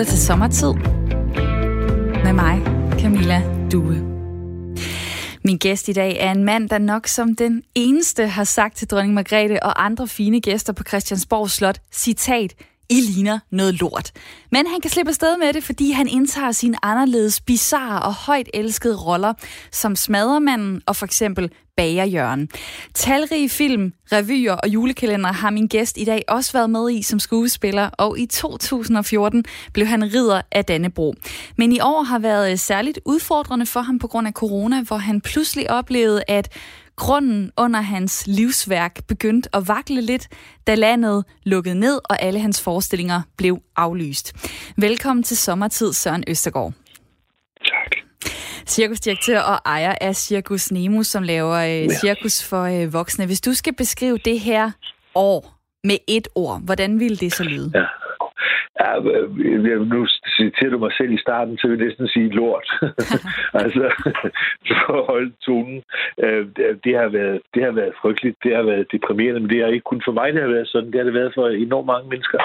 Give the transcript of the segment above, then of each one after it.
lytter til Sommertid med mig, Camilla Due. Min gæst i dag er en mand, der nok som den eneste har sagt til dronning Margrethe og andre fine gæster på Christiansborg Slot, citat, i ligner noget lort. Men han kan slippe afsted med det, fordi han indtager sine anderledes bizarre og højt elskede roller, som Smadermanden og for eksempel bagerjørnen. Talrige film, revyer og julekalender har min gæst i dag også været med i som skuespiller, og i 2014 blev han ridder af Dannebro. Men i år har været øh, særligt udfordrende for ham på grund af corona, hvor han pludselig oplevede, at grunden under hans livsværk begyndte at vakle lidt, da landet lukkede ned, og alle hans forestillinger blev aflyst. Velkommen til Sommertid, Søren Østergaard. Tak. Cirkusdirektør og ejer af Cirkus Nemo, som laver øh, cirkus for øh, voksne. Hvis du skal beskrive det her år med et ord, hvordan ville det så lyde? Ja. Ja, øh, nu citerer du mig selv i starten, så vil jeg næsten sige lort. altså, for at holde tonen. Øh, det har, været, det har været frygteligt, det har været deprimerende, men det er ikke kun for mig, det har været sådan. Det har det været for enormt mange mennesker.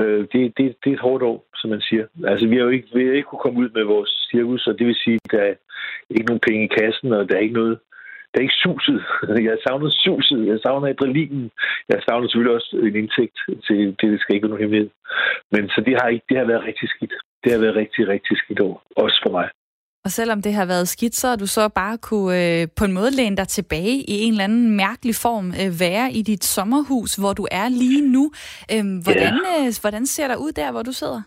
Øh, det, det, det er et hårdt år, som man siger. Altså, vi har jo ikke, vi har ikke kunne komme ud med vores cirkus, og det vil sige, at der er ikke nogen penge i kassen, og der er ikke noget det er ikke suset. Jeg savner suset. Jeg savner adrenalinen. Jeg savner selvfølgelig også en indtægt til det, det skal ikke være nogen hemmelighed. Men så det har, ikke, det har været rigtig skidt. Det har været rigtig, rigtig skidt år. Også for mig. Og selvom det har været skidt, så har du så bare kunne øh, på en måde læne dig tilbage i en eller anden mærkelig form, øh, være i dit sommerhus, hvor du er lige nu. Øh, hvordan, ja. øh, hvordan ser der ud der, hvor du sidder?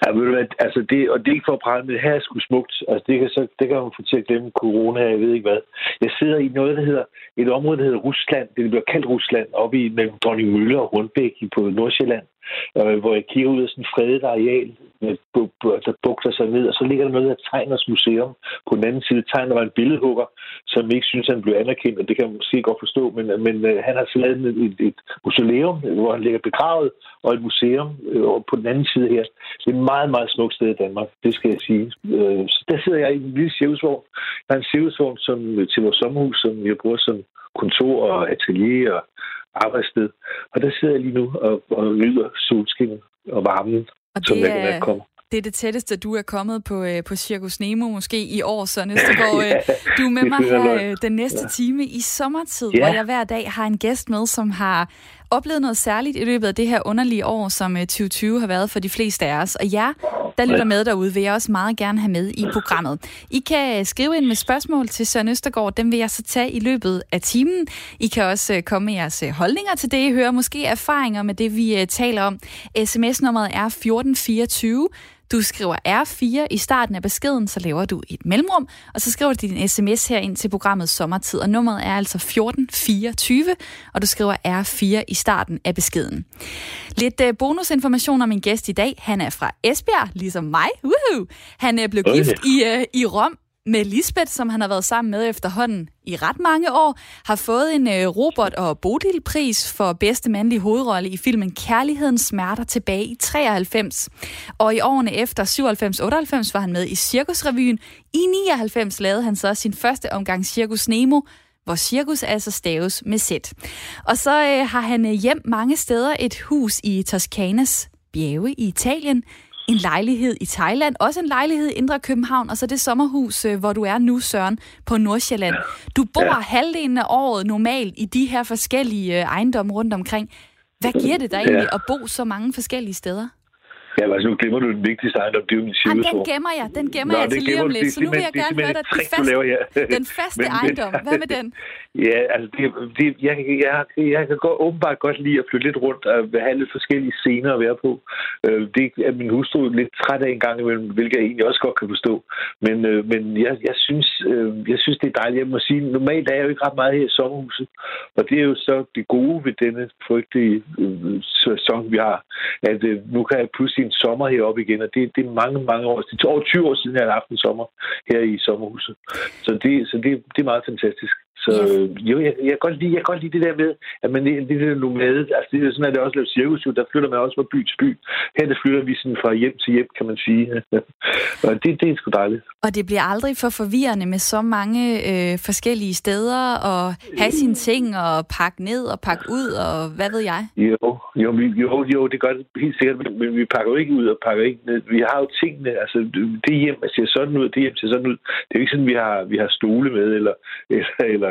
Ja, ved du hvad, altså det, og det er ikke for at prale, men det her er sgu smukt. Altså det kan, så, det kan man få til at glemme corona, jeg ved ikke hvad. Jeg sidder i noget, der hedder, et område, der hedder Rusland. Det bliver kaldt Rusland, oppe i mellem Dronning Mølle og Rundbæk på Nordsjælland øh, hvor jeg kigger ud af sådan et fredet areal, der bugter sig ned, og så ligger der noget af Tegners Museum. På den anden side, Tegner var en billedhugger, som ikke synes, han blev anerkendt, og det kan man måske godt forstå, men, men øh, han har så lavet et, et museum, hvor han ligger begravet, og et museum øh, på den anden side her. Det er et meget, meget smukt sted i Danmark, det skal jeg sige. Øh, så der sidder jeg i en lille cirkusvogn. Jeg har en cirkusvogn som, øh, til vores sommerhus, som jeg bruger som kontor og atelier og arbejdssted. Og der sidder jeg lige nu og, og nyder solskinnet og varmen, og det som er, kommer. Det er det tætteste, du er kommet på, øh, på Circus Nemo, måske i år, så næste går. ja, du er med mig her øh, den næste ja. time i sommertid, ja. hvor jeg hver dag har en gæst med, som har oplevet noget særligt i løbet af det her underlige år, som øh, 2020 har været for de fleste af os. Og jer, der lytter med derude, vil jeg også meget gerne have med i programmet. I kan øh, skrive ind med spørgsmål til Søren Østergaard. Dem vil jeg så tage i løbet af timen. I kan også øh, komme med jeres holdninger til det, I hører. Måske erfaringer med det, vi taler om. SMS-nummeret er 1424. Du skriver R4 i starten af beskeden, så laver du et mellemrum, og så skriver du din sms her ind til programmet Sommertid, og nummeret er altså 1424, og du skriver R4 i starten af beskeden. Lidt uh, bonusinformation om min gæst i dag. Han er fra Esbjerg, ligesom mig. Woohoo! Han er blevet gift i, uh, i Rom med Lisbeth, som han har været sammen med efterhånden i ret mange år, har fået en øh, Robert og Bodil-pris for bedste mandlige hovedrolle i filmen Kærlighedens smerter tilbage i 93. Og i årene efter 97-98 var han med i Cirkusrevyen. I 99 lavede han så sin første omgang Cirkus Nemo, hvor cirkus altså staves med sæt. Og så øh, har han øh, hjem mange steder et hus i Toscanas bjerge i Italien, en lejlighed i Thailand, også en lejlighed i Indre København, og så det sommerhus, øh, hvor du er nu, Søren, på Nordsjælland. Du bor ja. halvdelen af året normalt i de her forskellige øh, ejendomme rundt omkring. Hvad giver det dig egentlig ja. at bo så mange forskellige steder? Ja, altså nu glemmer du den vigtigste ejendom, det er jo min Jamen, den gemmer jeg, den gemmer Nå, jeg til lige om lidt, så nu vil jeg gerne høre dig, den ja. den faste men, ejendom, hvad med den? Ja, altså det, det, jeg, jeg, jeg kan godt, åbenbart godt lide at flytte lidt rundt og have lidt forskellige scener at være på. Øh, det er min hustru lidt træt af en gang imellem, hvilket jeg egentlig også godt kan forstå. Men, øh, men jeg, jeg, synes, øh, jeg synes, det er dejligt. Jeg må sige, normalt er jeg jo ikke ret meget her i sommerhuset, og det er jo så det gode ved denne frygtelige øh, sæson, vi har, at øh, nu kan jeg pludselig en sommer heroppe igen, og det, det er mange, mange år. Det er over 20 år siden, jeg har haft en sommer her i sommerhuset. Så det, så det, det er meget fantastisk. Så yeah. jo, jeg, jeg, kan godt lide, jeg kan godt lide det der med, at man det, det der nomade, altså det er sådan, at det også lavet cirkus, der flytter man også fra by til by. Her der flytter vi sådan fra hjem til hjem, kan man sige. og det, det er sgu dejligt. Og det bliver aldrig for forvirrende med så mange øh, forskellige steder, og have sine ting, og pakke ned og pakke ud, og hvad ved jeg? Jo, jo, vi, jo, jo det gør det helt sikkert, men vi pakker jo ikke ud og pakker ikke ned. Vi har jo tingene, altså det hjem ser sådan ud, det hjem ser sådan ud. Det er jo ikke sådan, vi har, vi har stole med, eller, eller, eller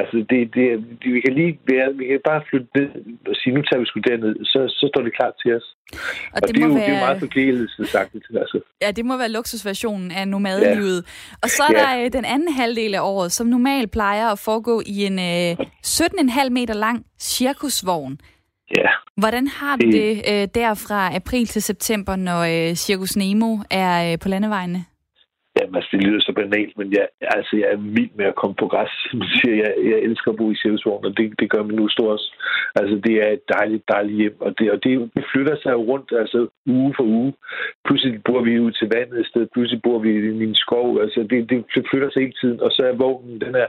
altså det, det, det, vi kan lige være, vi kan bare flytte ned og sige, nu tager vi sgu derned, så, så står det klart til os. Og, og det, det, er jo, være... det er jo meget forkælelse sagt. Altså. Ja, det må være luksusversionen af nomadelivet. Ja. Og så er ja. der øh, den anden halvdel af året, som normalt plejer at foregå i en øh, 17,5 meter lang cirkusvogn. Ja. Hvordan har du det øh, der fra april til september, når øh, Circus Nemo er øh, på landevejene? Jamen, altså, det lyder så banalt, men jeg, altså, jeg er vild med at komme på græs. Som siger, jeg, jeg elsker at bo i Sjælsvogn, og det, det gør min nu stor også. Altså, det er et dejligt, dejligt hjem, og det, og det, flytter sig rundt altså, uge for uge. Pludselig bor vi ud til vandet et sted, pludselig bor vi i min skov. Altså, det, det flytter sig hele tiden, og så er vognen, den er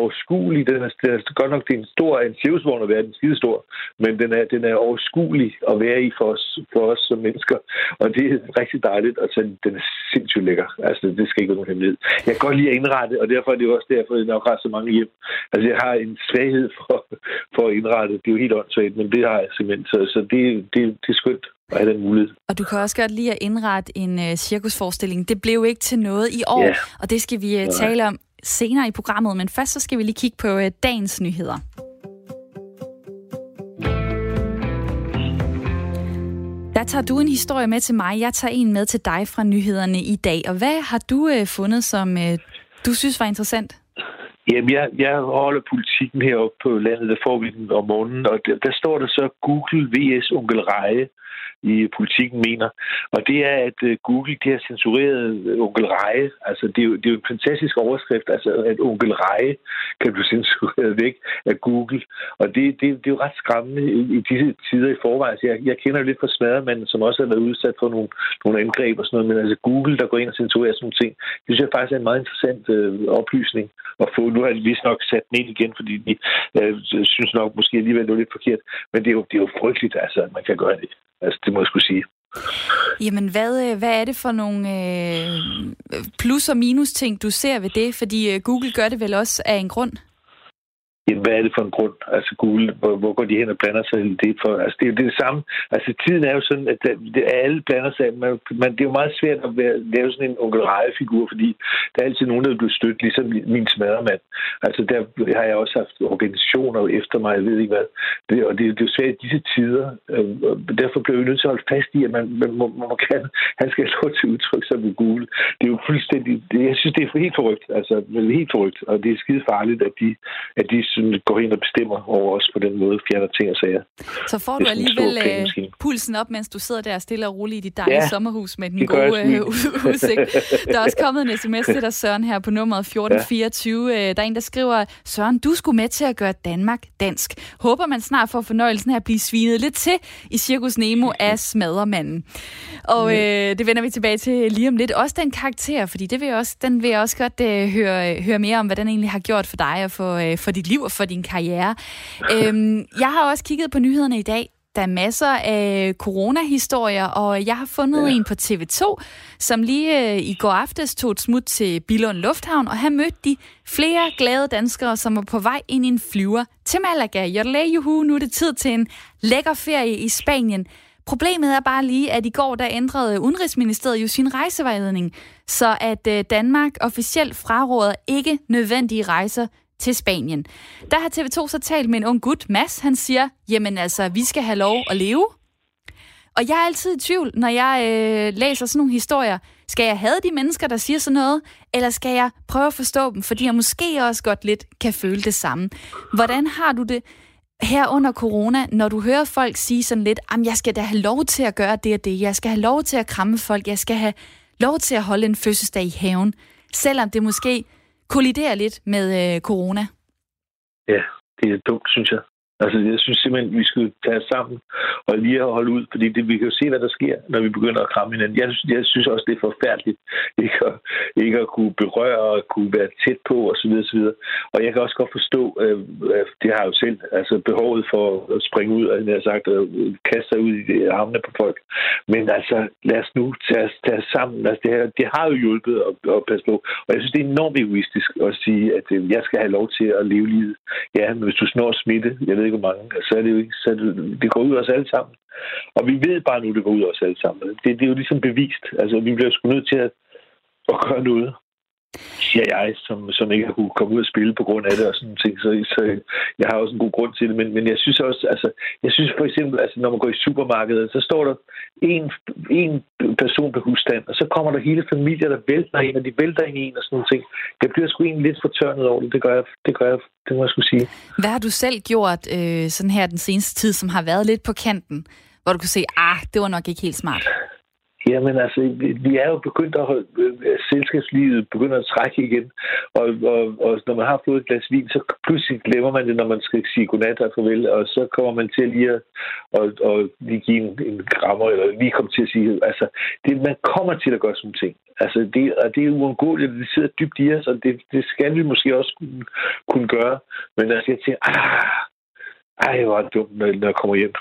overskuelig. Den er, den er godt nok, det er en stor, en Sjælsvogn at være, den skide stor, men den er, den er overskuelig at være i for os, for os som mennesker, og det er rigtig dejligt, og så, den er sindssygt lækker. Altså, det skal ikke være nogen hemmelighed. Jeg kan godt lide at indrette, og derfor er det også derfor, jeg nok har så mange hjem. Altså, jeg har en svaghed for, for at indrette. Det er jo helt åndssvagt, men det har jeg simpelthen. Så, så det, det, det er skønt at have den mulighed. Og du kan også godt lide at indrette en uh, cirkusforestilling. Det blev ikke til noget i år, ja. og det skal vi uh, tale om senere i programmet. Men først så skal vi lige kigge på uh, dagens nyheder. Der tager du en historie med til mig. Jeg tager en med til dig fra nyhederne i dag. Og hvad har du øh, fundet, som øh, du synes var interessant? Jamen, jeg, jeg holder politikken heroppe på landet, der får vi den om morgenen, og der, der står der så Google vs. Onkel Reje i politikken mener. Og det er, at øh, Google de har censureret øh, onkel Reje. Altså, det er, jo, det er jo en fantastisk overskrift, altså, at onkel Reje kan blive censureret væk af Google. Og det, det, det er jo ret skræmmende i, i disse tider i forvejen. Altså, jeg, jeg kender jo lidt fra smadermanden, som også har været udsat for nogle, nogle angreb og sådan noget, men altså Google, der går ind og censurerer sådan nogle ting, det synes jeg faktisk er en meget interessant øh, oplysning at få. Nu har jeg vist nok sat den ind igen, fordi de øh, synes nok måske alligevel, det er lidt forkert. Men det er jo, det er jo frygteligt, altså, at man kan gøre det. Altså, det må jeg skulle sige. Jamen, hvad, øh, hvad er det for nogle øh, plus- og minus-ting, du ser ved det? Fordi øh, Google gør det vel også af en grund? Jamen, hvad er det for en grund? Altså Google, hvor, hvor går de hen og blander sig i det? For, altså, det er jo det samme. Altså tiden er jo sådan, at det, alle blander sig. Man, man, det er jo meget svært at være, lave sådan en onkel figur fordi der er altid nogen, der bliver stødt, ligesom min smadermand. Altså der har jeg også haft organisationer efter mig, jeg ved ikke hvad. Det, og det, det er jo svært i disse tider. Øh, derfor bliver vi nødt til at holde fast i, at man, man, man, man kan, han skal have lov til at udtrykke sig med Google. Det er jo fuldstændig, det, jeg synes, det er helt forrygt. Altså, helt forrygt. Og det er skide farligt, at de, at de sådan går ind og bestemmer over os på den måde, fjerner ting og sager. Så får du alligevel øh, pulsen op, mens du sidder der stille og roligt i dit dejlige ja, sommerhus med den gode øh, udsigt. Der er også kommet en sms til dig, Søren, her på nummeret 1424. Ja. Øh, der er en, der skriver, Søren, du skulle med til at gøre Danmark dansk. Håber man snart får fornøjelsen af at blive svinet lidt til i Cirkus Nemo af smadremanden. Og øh, det vender vi tilbage til lige om lidt. Også den karakter, fordi det vil jeg også, den vil jeg også godt øh, høre, høre mere om, hvad den egentlig har gjort for dig og for, øh, for dit liv og for din karriere. øhm, jeg har også kigget på nyhederne i dag. Der er masser af coronahistorier, og jeg har fundet ja. en på TV2, som lige øh, i går aftes tog et smut til Billund Lufthavn, og her mødte de flere glade danskere, som var på vej ind i en flyver til Malaga. Jodle, juhu, nu er det tid til en lækker ferie i Spanien. Problemet er bare lige, at i går der ændrede Udenrigsministeriet jo sin rejsevejledning, så at øh, Danmark officielt fraråder ikke nødvendige rejser til Spanien. Der har TV2 så talt med en ung gut, Mads. Han siger, jamen altså, vi skal have lov at leve. Og jeg er altid i tvivl, når jeg øh, læser sådan nogle historier. Skal jeg have de mennesker, der siger sådan noget? Eller skal jeg prøve at forstå dem, fordi jeg måske også godt lidt kan føle det samme? Hvordan har du det her under corona, når du hører folk sige sådan lidt, at jeg skal da have lov til at gøre det og det, jeg skal have lov til at kramme folk, jeg skal have lov til at holde en fødselsdag i haven, selvom det måske kolliderer lidt med øh, corona. Ja, det er dumt, synes jeg. Altså, jeg synes simpelthen, vi skal tage os sammen og lige holde ud, fordi det, vi kan jo se, hvad der sker, når vi begynder at kramme hinanden. Jeg, jeg synes også, det er forfærdeligt ikke at, ikke at kunne berøre og kunne være tæt på osv. osv. Og jeg kan også godt forstå, øh, øh, det har jeg jo selv, altså behovet for at springe ud, og jeg har sagt, at kaste sig ud i armene på folk. Men altså, lad os nu tage os, tage os sammen. Altså, det, her, det har jo hjulpet at, at passe på. Og jeg synes, det er enormt egoistisk at sige, at øh, jeg skal have lov til at leve livet. Ja, men hvis du snor smitte, jeg ved ikke hvor mange, så er det jo ikke, så det, det går ud af os alle sammen. Og vi ved bare nu, det går ud af os alle sammen. Det, det er jo ligesom bevist. Altså, vi bliver sgu nødt til at, at gøre noget siger jeg, som, som ikke har kunne komme ud og spille på grund af det og sådan ting. Så, så jeg har også en god grund til det. Men, men jeg synes også, altså, jeg synes for eksempel, altså, når man går i supermarkedet, så står der en, en person på husstand, og så kommer der hele familier, der vælter ind, og de vælter ind i en og sådan ting. Jeg bliver sgu egentlig lidt fortørnet over det. Det gør jeg, det gør jeg, det må jeg skulle sige. Hvad har du selv gjort øh, sådan her den seneste tid, som har været lidt på kanten, hvor du kunne se, ah, det var nok ikke helt smart? Jamen altså, vi er jo begyndt at holde, øh, øh, selskabslivet begynder at trække igen, og, og, og når man har fået et glas vin, så pludselig glemmer man det, når man skal sige godnat og farvel, og så kommer man til at lige at og, og lige give en, en grammer, eller lige komme til at sige, altså, det, man kommer til at gøre sådan ting. Altså, det, og det er uundgåeligt, det sidder dybt i os, og det, det skal vi måske også kunne, kunne gøre. Men altså, jeg tænker, ah, ej, hvor det dumt, når jeg kommer hjem.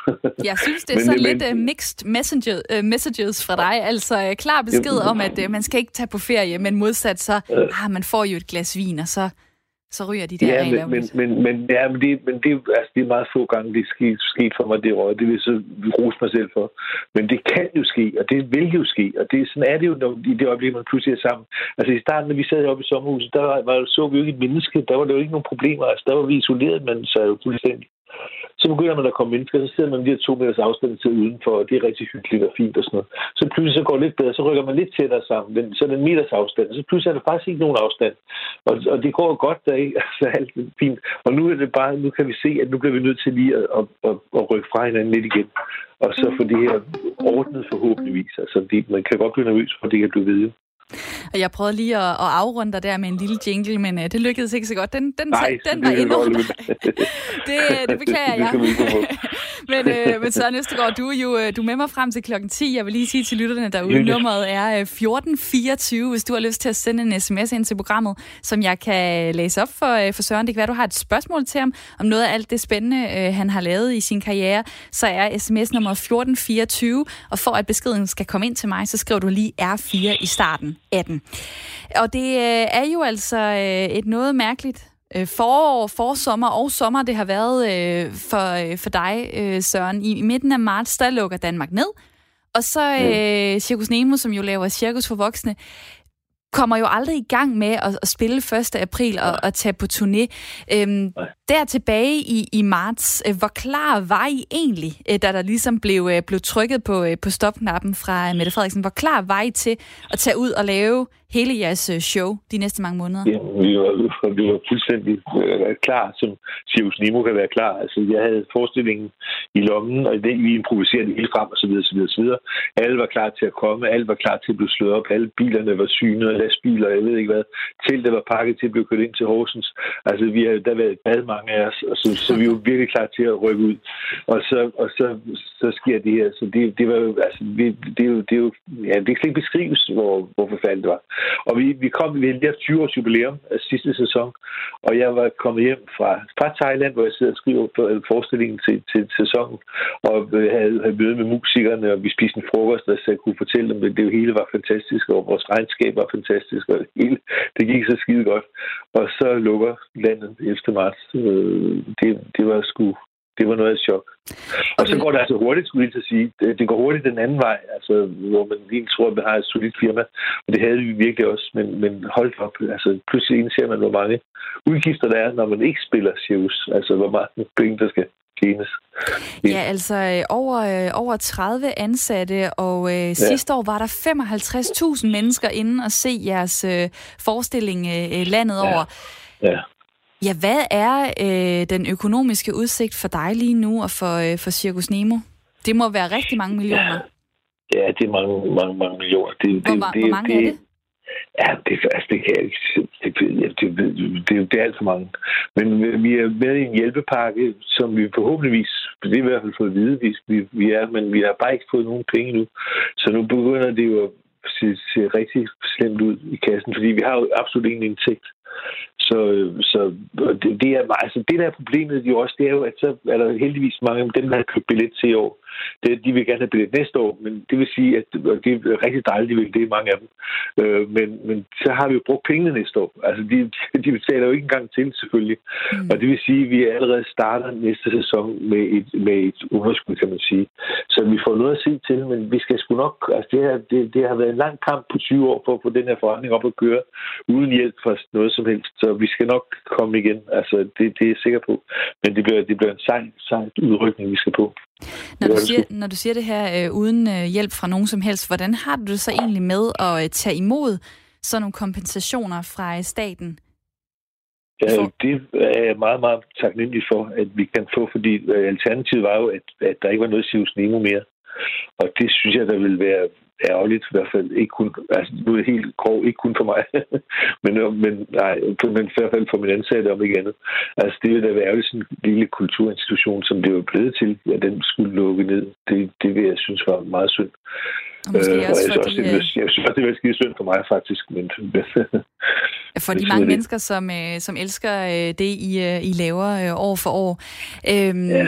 jeg synes, det er så men, lidt uh, mixed messenger, uh, messages fra dig. Altså uh, klar besked om, at uh, man skal ikke tage på ferie, men modsat så, uh, ah, man får jo et glas vin, og så, så ryger de der ja, regler. Men, men, men, men, ja, men, det, men det, altså, det er meget få gange, det er sket, sket for mig, det røg. Det vil så rose mig selv for. Men det kan jo ske, og det vil jo ske. Og det, sådan er det jo, når, i det øjeblik, man pludselig er sammen. Altså i starten, når vi sad oppe i sommerhuset, der var, så vi jo ikke et menneske. Der var der jo ikke nogen problemer. Altså der var vi isoleret, men så er jo fuldstændig. Så begynder man at komme mennesker, så sidder man lige to meters afstand til udenfor, og det er rigtig hyggeligt og fint og sådan noget. Så pludselig så går det lidt bedre, så rykker man lidt tættere sammen, men så er det en meters afstand, så pludselig er der faktisk ikke nogen afstand. Og, og det går godt der, ikke? Altså alt er fint. Og nu er det bare, nu kan vi se, at nu bliver vi nødt til lige at, at, at, at rykke fra hinanden lidt igen. Og så få det her ordnet forhåbentligvis. Altså, det, man kan godt blive nervøs for, at det kan blive ved. Og jeg prøvede lige at, at afrunde dig der med en lille jingle, men uh, det lykkedes ikke så godt. Den, den, Nej, den var endnu. det, det beklager jeg. men, uh, men Søren Østergaard, du er jo du er med mig frem til klokken 10. Jeg vil lige sige til lytterne derude, nummeret er 1424, hvis du har lyst til at sende en sms ind til programmet, som jeg kan læse op for, for Søren. Det kan være, du har et spørgsmål til ham om noget af alt det spændende, uh, han har lavet i sin karriere. Så er sms nummer 1424, og for at beskeden skal komme ind til mig, så skriver du lige R4 i starten. 18. Og det øh, er jo altså øh, et noget mærkeligt øh, forår, forsommer og sommer, det har været for, for dig, Søren. I, midten af marts, der lukker Danmark ned. Og så øh, Circus Nemo, som jo laver cirkus for voksne, kommer jo aldrig i gang med at, at spille 1. april og, og tage på turné. Øhm, der tilbage i, i marts, øh, hvor klar var I egentlig, øh, da der ligesom blev, øh, blev trykket på, på stopknappen fra Mette Frederiksen? Hvor klar var I til at tage ud og lave hele jeres show de næste mange måneder? Ja, vi var, vi var fuldstændig øh, klar, som Sirius Nemo kan være klar. Altså, jeg havde forestillingen i lommen, og det, vi improviserede hele frem, og så videre, så videre. Alle var klar til at komme, alle var klar til at blive slået op, alle bilerne var synet, lastbiler, jeg ved ikke hvad. Teltet var pakket til at blive kørt ind til Horsens. Altså, vi har, da været bad mange af os, og så, så vi var virkelig klar til at rykke ud. Og så, og så, så sker det her. Så det, det var jo, altså, det, det, er jo, det er jo, ja, det kan ikke beskrives, hvor, hvor forfærdeligt det var. Og vi, vi kom, vi havde 20 års jubilæum af sidste sæson, og jeg var kommet hjem fra, fra Thailand, hvor jeg sidder og skriver for øh, forestillingen til, til sæsonen, og øh, havde, havde møde med musikerne, og vi spiste en frokost, og så jeg kunne fortælle dem, at det jo hele var fantastisk, og vores regnskab var fantastisk, og det hele, det gik så skide godt. Og så lukker landet efter marts. Øh, det, det var sgu det var noget af chok. Og så går det altså hurtigt, skulle jeg sige. Det, det går hurtigt den anden vej, altså, hvor man helt tror, at man har et solidt firma. Og det havde vi virkelig også, men, men hold op. Altså, pludselig indser man, hvor mange udgifter der er, når man ikke spiller Sirius. Altså, hvor mange penge, der skal tjenes. Ja, altså øh, over, øh, over 30 ansatte, og øh, ja. sidste år var der 55.000 mennesker inde og se jeres øh, forestilling øh, landet ja. over. Ja. Ja, hvad er øh, den økonomiske udsigt for dig lige nu og for, øh, for Circus Nemo? Det må være rigtig mange millioner. Ja, det er mange, mange, mange millioner. Det, hvor, det, hvor mange det, er det? Ja, det, altså, det kan jeg ikke. Det, det, det, det, det er alt for mange. Men vi er med i en hjælpepakke, som vi forhåbentligvis, det er i hvert fald fået at vide, vi, vi er, men vi har bare ikke fået nogen penge nu. Så nu begynder det jo at se, se rigtig slemt ud i kassen, fordi vi har jo absolut ingen indtægt. Så, så det, det, er, altså det der er problemet jo også, det er jo, at så er der heldigvis mange af dem, der har købt billet til i år. Det, de vil gerne have billet næste år, men det vil sige, at det er rigtig dejligt, de vil det, er mange af dem. Øh, men, men så har vi jo brugt pengene næste år. Altså, de, de betaler jo ikke engang til, selvfølgelig. Mm. Og det vil sige, at vi allerede starter næste sæson med et, med et underskud, kan man sige. Så vi får noget at se til, men vi skal sgu nok... Altså, det, her, det, det har været en lang kamp på 20 år for at få den her forretning op at køre, uden hjælp fra noget som helst. Så vi skal nok komme igen. Altså, det, det er jeg sikker på. Men det bliver, det bliver en sej, sej udrykning, vi skal på. Når du, siger, når du siger det her øh, uden øh, hjælp fra nogen som helst, hvordan har du det så egentlig med at øh, tage imod sådan nogle kompensationer fra øh, staten? Ja, det er jeg meget, meget taknemmelig for, at vi kan få, fordi øh, alternativet var jo, at, at der ikke var noget Sivs Nemo mere. Og det synes jeg, der vil være ærgerligt, i hvert fald ikke kun, altså nu er det helt grov, ikke kun for mig, men, men, nej, men i hvert fald for min ansatte om ikke andet. Altså det vil da være ærgerligt, sådan en lille kulturinstitution, som det var blevet til, at den skulle lukke ned. Det, det vil jeg synes var meget synd. Og måske øh, også, og fordi, også, jeg, jeg synes også, det var skide synd for mig faktisk. Men, for de mange mennesker, som, øh, som elsker øh, det, I, I laver år for år. Øhm, ja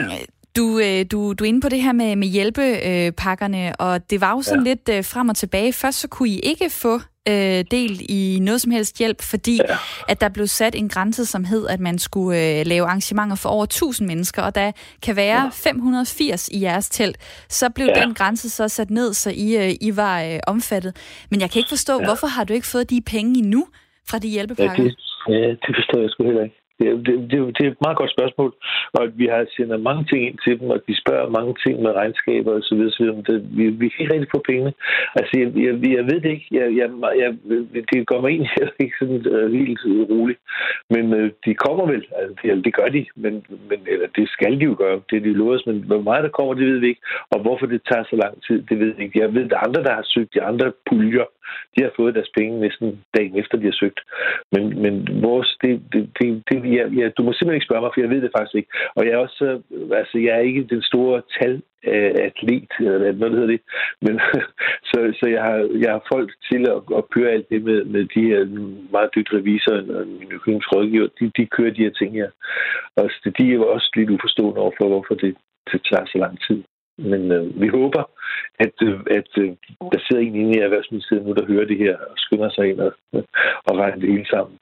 du, øh, du, du er inde på det her med, med hjælpepakkerne, og det var jo sådan ja. lidt øh, frem og tilbage. Først så kunne I ikke få øh, del i noget som helst hjælp, fordi ja. at der blev sat en grænse, som hed, at man skulle øh, lave arrangementer for over 1000 mennesker, og der kan være ja. 580 i jeres telt. Så blev ja. den grænse så sat ned, så I, øh, I var øh, omfattet. Men jeg kan ikke forstå, ja. hvorfor har du ikke fået de penge endnu fra de hjælpepakker? Ja, det, ja, det forstår jeg sgu heller ikke. Det, det, det, det er et meget godt spørgsmål, og vi har sendt mange ting ind til dem, og de spørger mange ting med regnskaber og så videre. Så videre. Det, vi, vi kan ikke rigtig få pengene. Altså, jeg, jeg, jeg ved det ikke. Jeg, jeg, jeg, det går mig egentlig ikke sådan uh, helt roligt. Men uh, de kommer vel. Altså, det, det gør de, men, men eller, det skal de jo gøre. Det er de lovet men hvor meget der kommer, det ved vi ikke. Og hvorfor det tager så lang tid, det ved vi ikke. Jeg ved, at andre, der har søgt de andre puljer, de har fået deres penge næsten dagen efter, de har søgt. Men, men vores, det, det, det, det ja, ja, du må simpelthen ikke spørge mig, for jeg ved det faktisk ikke. Og jeg er også, øh, altså, jeg er ikke den store tal atlet, eller hvad hedder det. Men, så, så jeg, har, jeg har folk til at, at køre alt det med, med de her meget dygtige revisorer og min økonomisk rådgiver. De, de kører de her ting her. Og de er jo også lidt uforstående overfor, hvorfor det, det tager så lang tid. Men øh, vi håber, at, øh, at øh, der sidder en inde i Erhvervsministeriet nu, der hører det her og skynder sig ind og, og regner det hele sammen.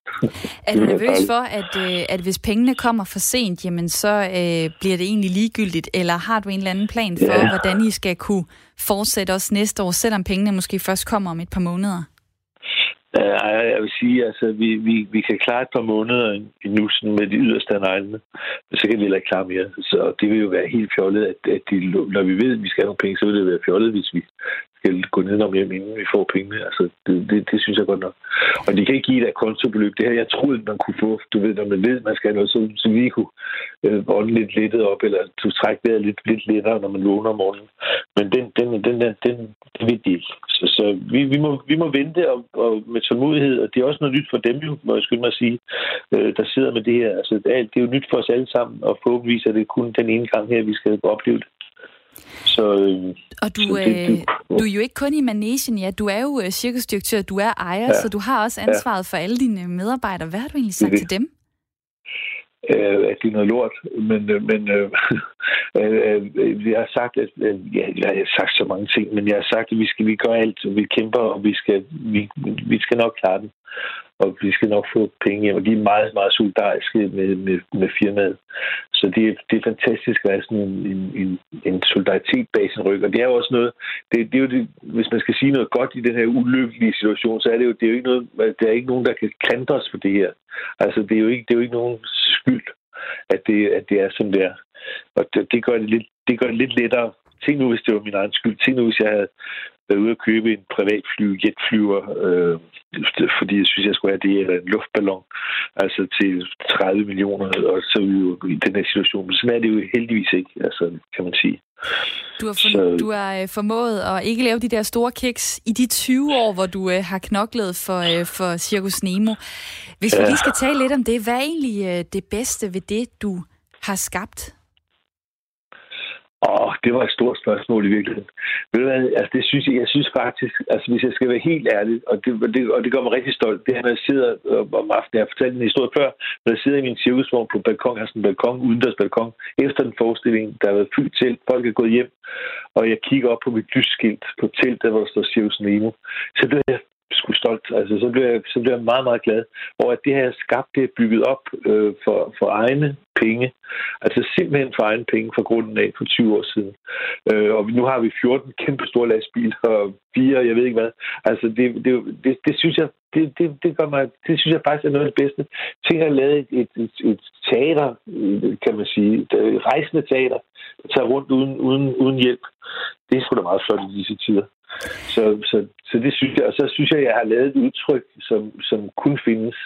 Er du nervøs for, at, øh, at hvis pengene kommer for sent, jamen så øh, bliver det egentlig ligegyldigt? Eller har du en eller anden plan for, ja. hvordan I skal kunne fortsætte også næste år, selvom pengene måske først kommer om et par måneder? Øh, ja, jeg vil sige, altså, vi, vi, vi kan klare et par måneder endnu sådan med de yderste af neglene, men så kan vi heller ikke klare mere. Så det vil jo være helt fjollet, at, at de, når vi ved, at vi skal have nogle penge, så vil det være fjollet, hvis vi skal gå ned om hjem, inden vi får pengene. Altså, det, det, det, synes jeg godt nok. Og de kan ikke give et kontobeløb. Det her, jeg troede, man kunne få, du ved, når man ved, man skal have noget, så, så vi kunne øh, ånde lidt lettet op, eller du trække vejret lidt, lidt lettere, når man låner om morgenen. Men den, den, den, den, den, den ved de ikke. Så, så vi, vi, må, vi må vente og, og med tålmodighed, og det er også noget nyt for dem jo, må jeg skynde mig at sige, øh, der sidder med det her. Altså, det er, det er jo nyt for os alle sammen, og forhåbentlig er det kun den ene gang her, vi skal opleve det. Så, øh, og du, så det, det, øh, du er jo ikke kun i managen, ja. Du er jo øh, cirkusdirektør, du er ejer, ja. så du har også ansvaret ja. for alle dine medarbejdere. Hvad har du egentlig sagt det, til dem? Øh, at det er noget lort, men, øh, men øh, øh, øh, øh jeg har sagt, at øh, ja, jeg har sagt så mange ting, men jeg har sagt, at vi skal vi gør alt, og vi kæmper, og vi skal, vi, vi skal nok klare den og vi skal nok få penge hjem. Og de er meget, meget solidariske med, med, med firmaet. Så det, er, det er fantastisk at have sådan en, en, en, en solidaritet bag sin ryg. Og det er jo også noget, det, det er jo det, hvis man skal sige noget godt i den her ulykkelige situation, så er det jo, det er jo ikke noget, der er ikke nogen, der kan klandre os for det her. Altså, det er jo ikke, det er jo ikke nogen at det, at det er sådan der. Og det, det, gør det lidt, det gør det lidt lettere tænk nu, hvis det var min egen skyld. Tænk nu, hvis jeg havde været ude at købe en privatfly, jetflyver, øh, fordi jeg synes, jeg skulle have det, eller en luftballon, altså til 30 millioner, og så er vi jo i den her situation. Men sådan er det jo heldigvis ikke, altså, kan man sige. Du har, for, så... du har øh, formået at ikke lave de der store kiks i de 20 år, hvor du øh, har knoklet for, øh, for Circus Nemo. Hvis ja. vi lige skal tale lidt om det, hvad er egentlig øh, det bedste ved det, du har skabt? Åh, det var et stort spørgsmål i virkeligheden. Ved du hvad, altså det synes jeg, jeg synes faktisk, altså hvis jeg skal være helt ærlig, og det, det, og det gør mig rigtig stolt, det er, når jeg sidder om aftenen, jeg har fortalt en historie før, når jeg sidder i min cirkusvogn på balkon, altså en balkon, udendørs balkon, efter en forestilling, der har været fyldt til, folk er gået hjem, og jeg kigger op på mit lysskilt på teltet, hvor der står Cirkus Nemo, så bliver jeg sgu stolt. Altså, så blev, jeg, så blev jeg meget, meget glad over, at det her skabt, det er bygget op øh, for, for egne penge. Altså simpelthen for egne penge fra grunden af for 20 år siden. Øh, og nu har vi 14 kæmpe store lastbiler og fire, jeg ved ikke hvad. Altså det, det, det, det synes jeg, det, det, det, gør mig, det synes jeg faktisk er noget af det bedste. Tænk at lave et, et, et, et teater, kan man sige, et rejsende teater, der tager rundt uden, uden, uden hjælp. Det er sgu da meget flot i disse tider. Så, så, så det synes jeg, og så synes jeg, at jeg har lavet et udtryk, som, som kun findes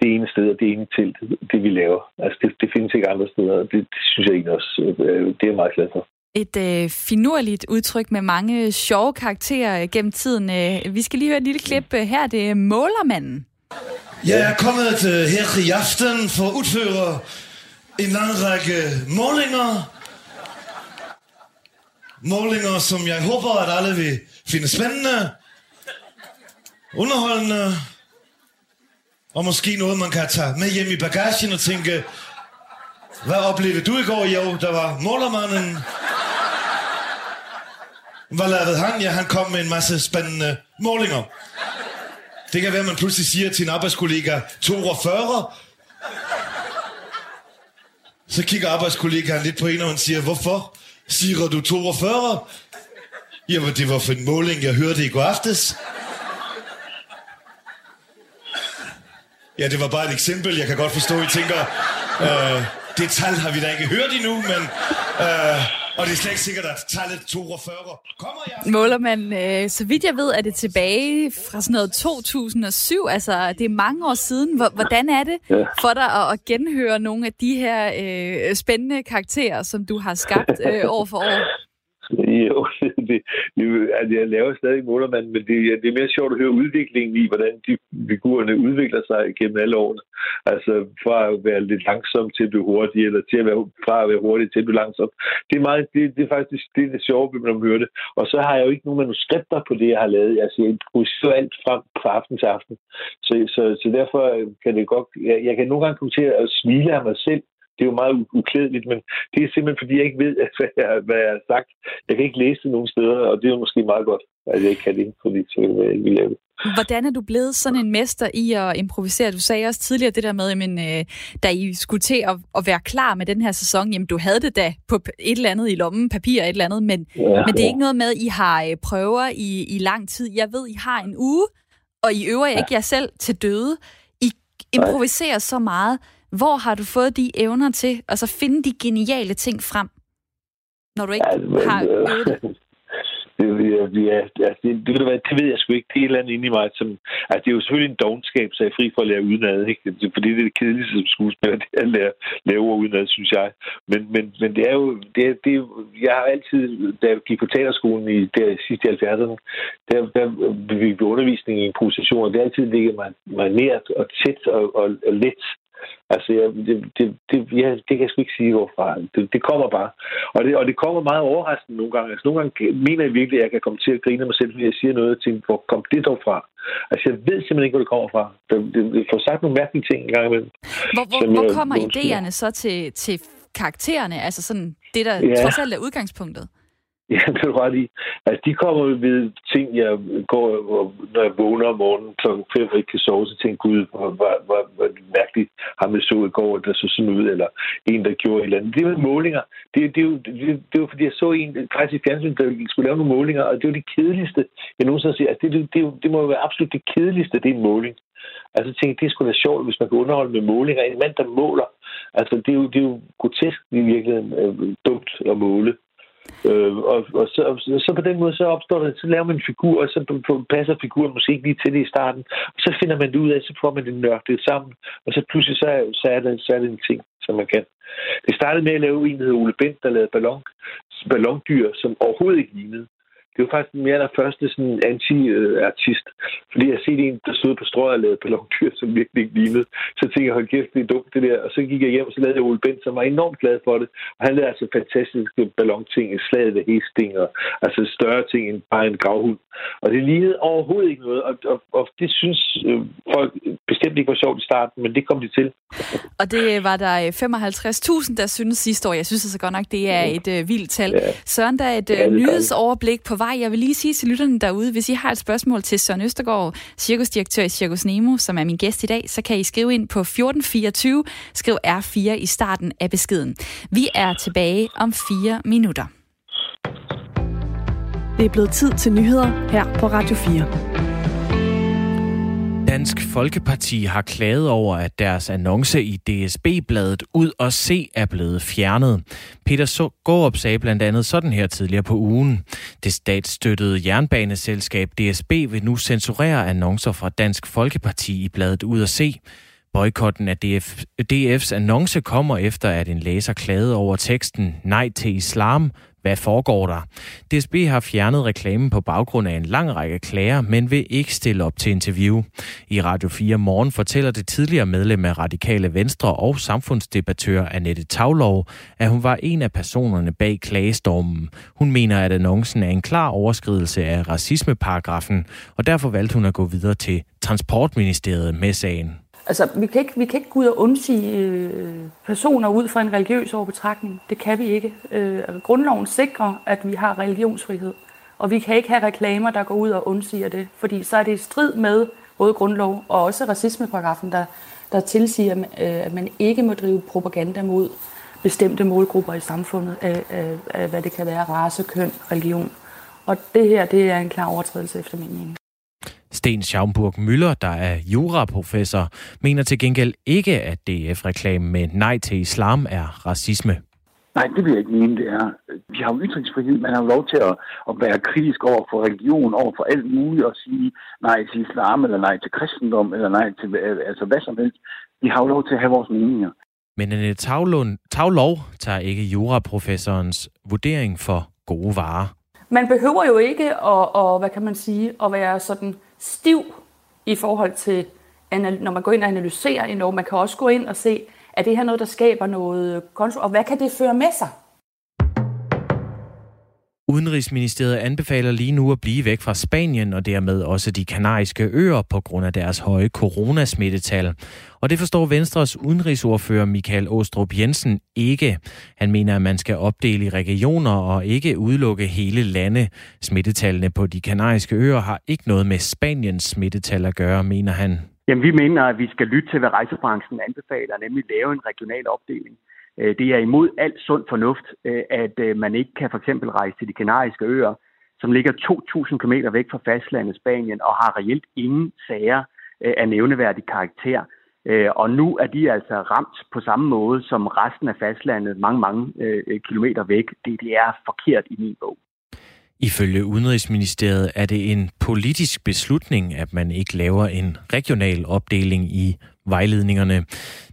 det ene sted, og det ene til det vi laver. Altså, det, det findes ikke andre steder, og det, det synes jeg egentlig også, øh, det er jeg meget glad for. Et øh, finurligt udtryk med mange sjove karakterer gennem tiden. Øh, vi skal lige høre et lille klip øh, her. Det er Målermanden. Jeg er kommet øh, her i aften for at udføre en lang række målinger. Målinger, som jeg håber, at alle vil finde spændende, underholdende, og måske noget, man kan tage med hjem i bagagen og tænke, hvad oplevede du i går? Jo, der var målermanden. Hvad lavede han? Ja, han kom med en masse spændende målinger. Det kan være, at man pludselig siger til en arbejdskollega 42. Så kigger arbejdskollegaen lidt på en, og han siger, hvorfor siger du 42? Jamen, det var for en måling, jeg hørte i går aftes. Ja, det var bare et eksempel. Jeg kan godt forstå, at I tænker, øh, det tal har vi da ikke hørt endnu, men... Øh, og det er slet ikke sikkert, at tallet 42 kommer jeg. Måler man, øh, så vidt jeg ved, er det tilbage fra sådan noget 2007. Altså, det er mange år siden. Hvordan er det for dig at, at genhøre nogle af de her øh, spændende karakterer, som du har skabt øh, år for år? Jo, det, det, altså jeg laver stadig målermanden, men det, det er mere sjovt at høre udviklingen i, hvordan de figurerne udvikler sig gennem alle årene. Altså fra at være lidt langsom til at blive hurtig, eller til at være, fra at være hurtig til at blive langsom. Det er, meget, det, det er faktisk det, er det sjove, når man hører det. Og så har jeg jo ikke nogen manuskripter på det, jeg har lavet. Altså, jeg improviserer alt frem fra aften til aften. Så, så, så derfor kan det godt... Jeg, jeg kan nogle gange komme til at smile af mig selv, det er jo meget uklædeligt, men det er simpelthen, fordi jeg ikke ved, hvad jeg, hvad jeg har sagt. Jeg kan ikke læse det nogen steder, og det er jo måske meget godt, at jeg ikke kan det, fordi så vil jeg ikke lave det. Hvordan er du blevet sådan en mester i at improvisere? Du sagde også tidligere det der med, men, øh, da I skulle til at, at være klar med den her sæson, jamen du havde det da på et eller andet i lommen, papir et eller andet, men, ja, men det er ja. ikke noget med, at I har øh, prøver i, i lang tid. Jeg ved, I har en uge, og I øver ja. ikke jer selv til døde. I improviserer så meget. Hvor har du fået de evner til at så finde de geniale ting frem, når du ikke ja, men, har øvet det? Det, ja, ja, det, det, det, det ved jeg sgu ikke. Det er et eller andet inde i mig. Som, altså, det er jo selvfølgelig en dogenskab, så jeg er fri for at lære udenad. Ikke? Fordi det er det kedeligste som skuespiller, det er at lære, lære ord udenad, synes jeg. Men, men, men det er jo... Det er, det jeg har altid, da jeg gik på teaterskolen i der sidste 70'erne, der, der vi undervisning i improvisation, og det har altid ligget mig, mig nært og tæt og, og, og let Altså, jeg, det, det, det, ja, det kan jeg sgu ikke sige, hvorfra. Det, det kommer bare. Og det, og det kommer meget overraskende nogle gange. Altså, nogle gange mener jeg virkelig, at jeg kan komme til at grine mig selv, når jeg siger noget og tænker, hvor kom det dog fra? Altså, jeg ved simpelthen ikke, hvor det kommer fra. Det, det, det får sagt nogle mærkelige ting en gang imellem. Hvor, hvor, hvor kommer idéerne så til, til karaktererne? Altså sådan det, der ja. trods alt er udgangspunktet? Ja, det er ret i. Altså, de kommer ved ting, jeg går, når jeg vågner om morgenen kl. 5 og ikke kan sove, så tænker Gud, hvor, hvor, hvor, hvor mærkeligt ham jeg så i går, der så sådan ud, eller en, der gjorde et eller andet. Det er målinger. Det, det, er jo, det, det var fordi jeg så en faktisk i fjernsynet, der skulle lave nogle målinger, og det var det kedeligste, jeg nogensinde siger. Altså, det, det, det, det, må jo være absolut det kedeligste, det er en måling. Altså, jeg tænkte, det skulle være sjovt, hvis man kan underholde med målinger. En mand, der måler. Altså, det er jo, det er jo grotesk i virkeligheden øh, dumt at måle. Øh, og, og, så, og så på den måde, så opstår det, så laver man en figur, og så passer figuren måske ikke lige til det i starten. Og så finder man det ud af, så får man det nørdet sammen. Og så pludselig, så, så, er, det, så er det en ting, som man kan. Det startede med at lave en, der hedder Ole Bent, der lavede ballon, ballondyr, som overhovedet ikke lignede det var faktisk mere der første sådan anti-artist. Fordi jeg set en, der stod på strøget og lavede ballondyr, som virkelig ikke lignede. Så tænkte jeg, hold kæft, det er dumt det der. Og så gik jeg hjem, og så lavede jeg Ole Bent, som var enormt glad for det. Og han lavede altså fantastiske ballonting, en slag ved hesting, og altså større ting end bare en gravhund. Og det lignede overhovedet ikke noget. Og, og, og det synes øh, folk bestemt ikke var sjovt i starten, men det kom de til. Og det var der 55.000, der synes sidste år. Jeg synes altså godt nok, det er et øh, vildt tal. Ja. Søren, der er et ja, nyhedsoverblik på vej. Jeg vil lige sige til lytterne derude, hvis I har et spørgsmål til Søren Østergaard, cirkusdirektør i Cirkus Nemo, som er min gæst i dag, så kan I skrive ind på 1424, skriv R4 i starten af beskeden. Vi er tilbage om fire minutter. Det er blevet tid til nyheder her på Radio 4. Dansk Folkeparti har klaget over, at deres annonce i DSB-bladet Ud og Se er blevet fjernet. Peter Gårup sagde blandt andet sådan her tidligere på ugen. Det statsstøttede jernbaneselskab DSB vil nu censurere annoncer fra Dansk Folkeparti i bladet Ud og Se. Boykotten af DF, DF's annonce kommer efter, at en læser klagede over teksten Nej til islam, hvad foregår der? DSB har fjernet reklamen på baggrund af en lang række klager, men vil ikke stille op til interview. I Radio 4 Morgen fortæller det tidligere medlem af Radikale Venstre og samfundsdebattør Annette Tavlov, at hun var en af personerne bag klagestormen. Hun mener, at annoncen er en klar overskridelse af racismeparagrafen, og derfor valgte hun at gå videre til Transportministeriet med sagen. Altså, vi kan ikke, vi kan ikke gå ud og undsige øh, personer ud fra en religiøs overbetragtning. Det kan vi ikke. Øh, altså, grundloven sikrer, at vi har religionsfrihed. Og vi kan ikke have reklamer, der går ud og undsiger det. Fordi så er det i strid med både grundlov og også racismeparagrafen, der, der tilsiger, øh, at man ikke må drive propaganda mod bestemte målgrupper i samfundet, af, af, af hvad det kan være, race, køn, religion. Og det her, det er en klar overtrædelse efter min mening. Sten Schaumburg Møller, der er juraprofessor, mener til gengæld ikke, at DF-reklamen med nej til islam er racisme. Nej, det vil jeg ikke mene, det er. Vi har jo ytringsfrihed, man har jo lov til at, at være kritisk over for religion, over for alt muligt, og sige nej til islam, eller nej til kristendom, eller nej til altså hvad som helst. Vi har jo lov til at have vores meninger. Men en Tavlund, Tavlov tager ikke juraprofessorens vurdering for gode varer. Man behøver jo ikke at, at, hvad kan man sige, at være sådan stiv i forhold til, når man går ind og analyserer en lov. Man kan også gå ind og se, er det her noget, der skaber noget kontrol, og hvad kan det føre med sig? Udenrigsministeriet anbefaler lige nu at blive væk fra Spanien og dermed også de kanariske øer på grund af deres høje coronasmittetal. Og det forstår Venstres udenrigsordfører Michael Åstrup Jensen ikke. Han mener, at man skal opdele i regioner og ikke udelukke hele lande. Smittetallene på de kanariske øer har ikke noget med Spaniens smittetal at gøre, mener han. Jamen, vi mener, at vi skal lytte til, hvad rejsebranchen anbefaler, nemlig lave en regional opdeling. Øh, det er imod alt sund fornuft, øh, at øh, man ikke kan for eksempel rejse til de kanariske øer, som ligger 2.000 km væk fra fastlandet Spanien og har reelt ingen sager af nævneværdig karakter. Og nu er de altså ramt på samme måde som resten af fastlandet mange, mange kilometer væk. Det, det er forkert i min bog. Ifølge Udenrigsministeriet er det en politisk beslutning, at man ikke laver en regional opdeling i vejledningerne.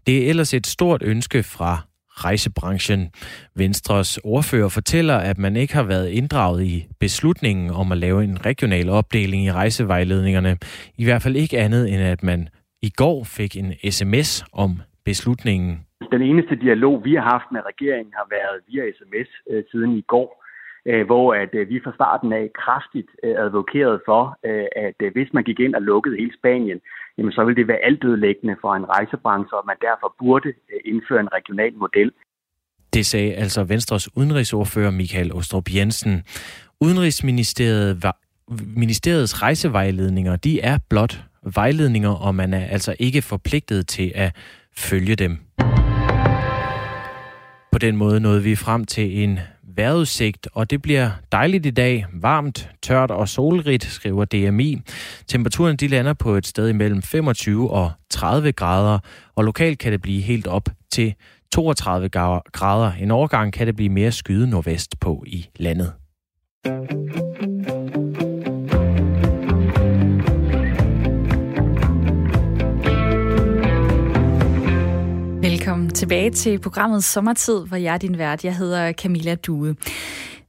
Det er ellers et stort ønske fra rejsebranchen. Venstres ordfører fortæller, at man ikke har været inddraget i beslutningen om at lave en regional opdeling i rejsevejledningerne. I hvert fald ikke andet end, at man i går fik en sms om beslutningen. Den eneste dialog, vi har haft med regeringen, har været via sms øh, siden i går øh, hvor at øh, vi fra starten af kraftigt øh, advokerede for, øh, at øh, hvis man gik ind og lukkede hele Spanien, jamen så ville det være altødelæggende for en rejsebranche, og man derfor burde øh, indføre en regional model. Det sagde altså Venstres udenrigsordfører Michael Ostrup Jensen. Udenrigsministeriet var, ministeriets rejsevejledninger, de er blot vejledninger, og man er altså ikke forpligtet til at følge dem. På den måde nåede vi frem til en vejrudsigt, og det bliver dejligt i dag. Varmt, tørt og solrigt, skriver DMI. Temperaturen de lander på et sted imellem 25 og 30 grader, og lokalt kan det blive helt op til 32 grader. En overgang kan det blive mere skyde nordvest på i landet. Velkommen tilbage til programmet Sommertid, hvor jeg er din vært. Jeg hedder Camilla Due.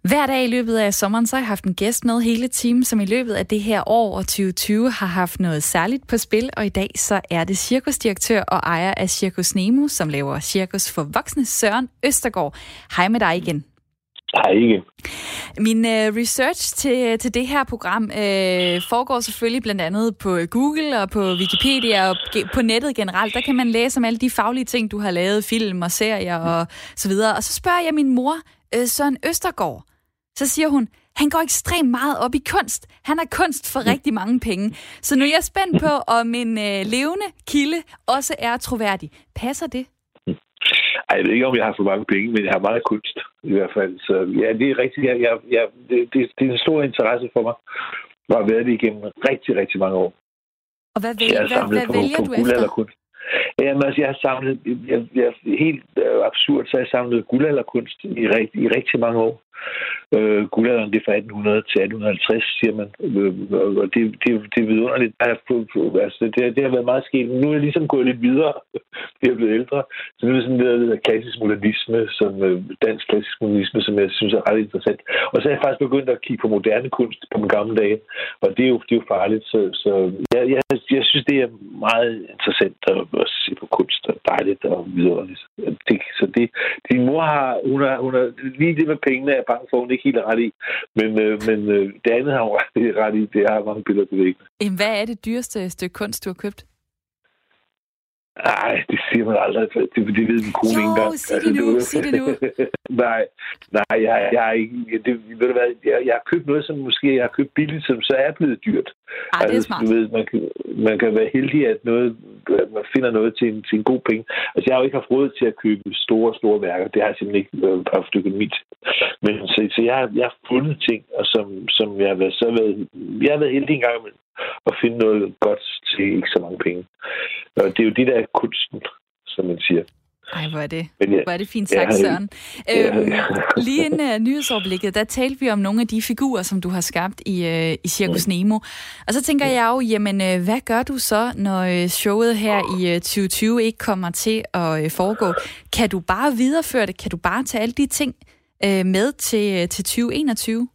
Hver dag i løbet af sommeren, så har jeg haft en gæst med hele timen, som i løbet af det her år og 2020 har haft noget særligt på spil, og i dag så er det cirkusdirektør og ejer af Cirkus Nemo, som laver cirkus for voksne Søren Østergaard. Hej med dig igen. Nej, ikke. Min øh, research til, til det her program øh, foregår selvfølgelig blandt andet på Google og på Wikipedia og på nettet generelt. Der kan man læse om alle de faglige ting, du har lavet, film og serier og så videre. Og så spørger jeg min mor, øh, Søren Østergaard, så siger hun, han går ekstremt meget op i kunst. Han har kunst for rigtig mange penge. Så nu er jeg spændt på, om en øh, levende kilde også er troværdig. Passer det? Jeg ved ikke, om jeg har for mange penge, men jeg har meget kunst i hvert fald. Så ja, det er rigtigt. Jeg, jeg, jeg, det, det, det er en stor interesse for mig. Jeg har været det igennem rigtig, rigtig mange år. Og hvad, vælger, hvad, hvad på, vælger på, du efter? Jamen, altså, jeg har samlet, jeg, jeg, helt øh, absurd, så har jeg samlet guldalderkunst i, i rigtig mange år. Øh, guldalderen, det er fra 1800 til 1850, siger man. Øh, og det, det, det er vidunderligt. Altså, det, det har været meget sket. Nu er jeg ligesom gået lidt videre. Jeg er blevet ældre. Så nu er det sådan noget, der klassisk modernisme, som øh, dansk klassisk modernisme, som jeg synes er ret interessant. Og så er jeg faktisk begyndt at kigge på moderne kunst på mine gamle dage. Og det er jo, det er jo farligt. Så, så jeg, jeg, jeg synes, det er meget interessant at, at se på kunst. Og dejligt og vidunderligt. Det, så det, din mor har, hun har, hun har lige det med pengene er bange for, hun ikke helt ret i. Men, øh, men øh, det andet har hun ret i. Det har mange billeder på væggen. Hvad er det dyreste stykke kunst, du har købt? Nej, det siger man aldrig. Det, det ved min kone ikke engang. sig det nu, sig det nu. nej, nej, jeg, jeg, jeg, det, ved du hvad, jeg, jeg har købt noget, som måske jeg har købt billigt, som så er blevet dyrt. Ej, det er altså, smart. Du ved, man, kan, man kan være heldig, at noget, man finder noget til en, til en god penge. Altså, jeg har jo ikke haft råd til at købe store, store værker. Det har jeg simpelthen ikke øh, haft økonomi til. Men så, så jeg, har, jeg har fundet ting, og som, som jeg har været, så været, jeg har været heldig en gang imellem at finde noget godt til ikke så mange penge. Og det er jo det, der er kunsten, som man siger. Ej, hvor er det, ja, hvor er det fint sagt, ja, Søren. Ja, øhm, ja. lige inden uh, nyhedsoverblikket, der talte vi om nogle af de figurer, som du har skabt i, uh, i Circus Nemo. Og så tænker jeg jo, jamen, uh, hvad gør du så, når showet her i uh, 2020 ikke kommer til at uh, foregå? Kan du bare videreføre det? Kan du bare tage alle de ting uh, med til, uh, til 2021?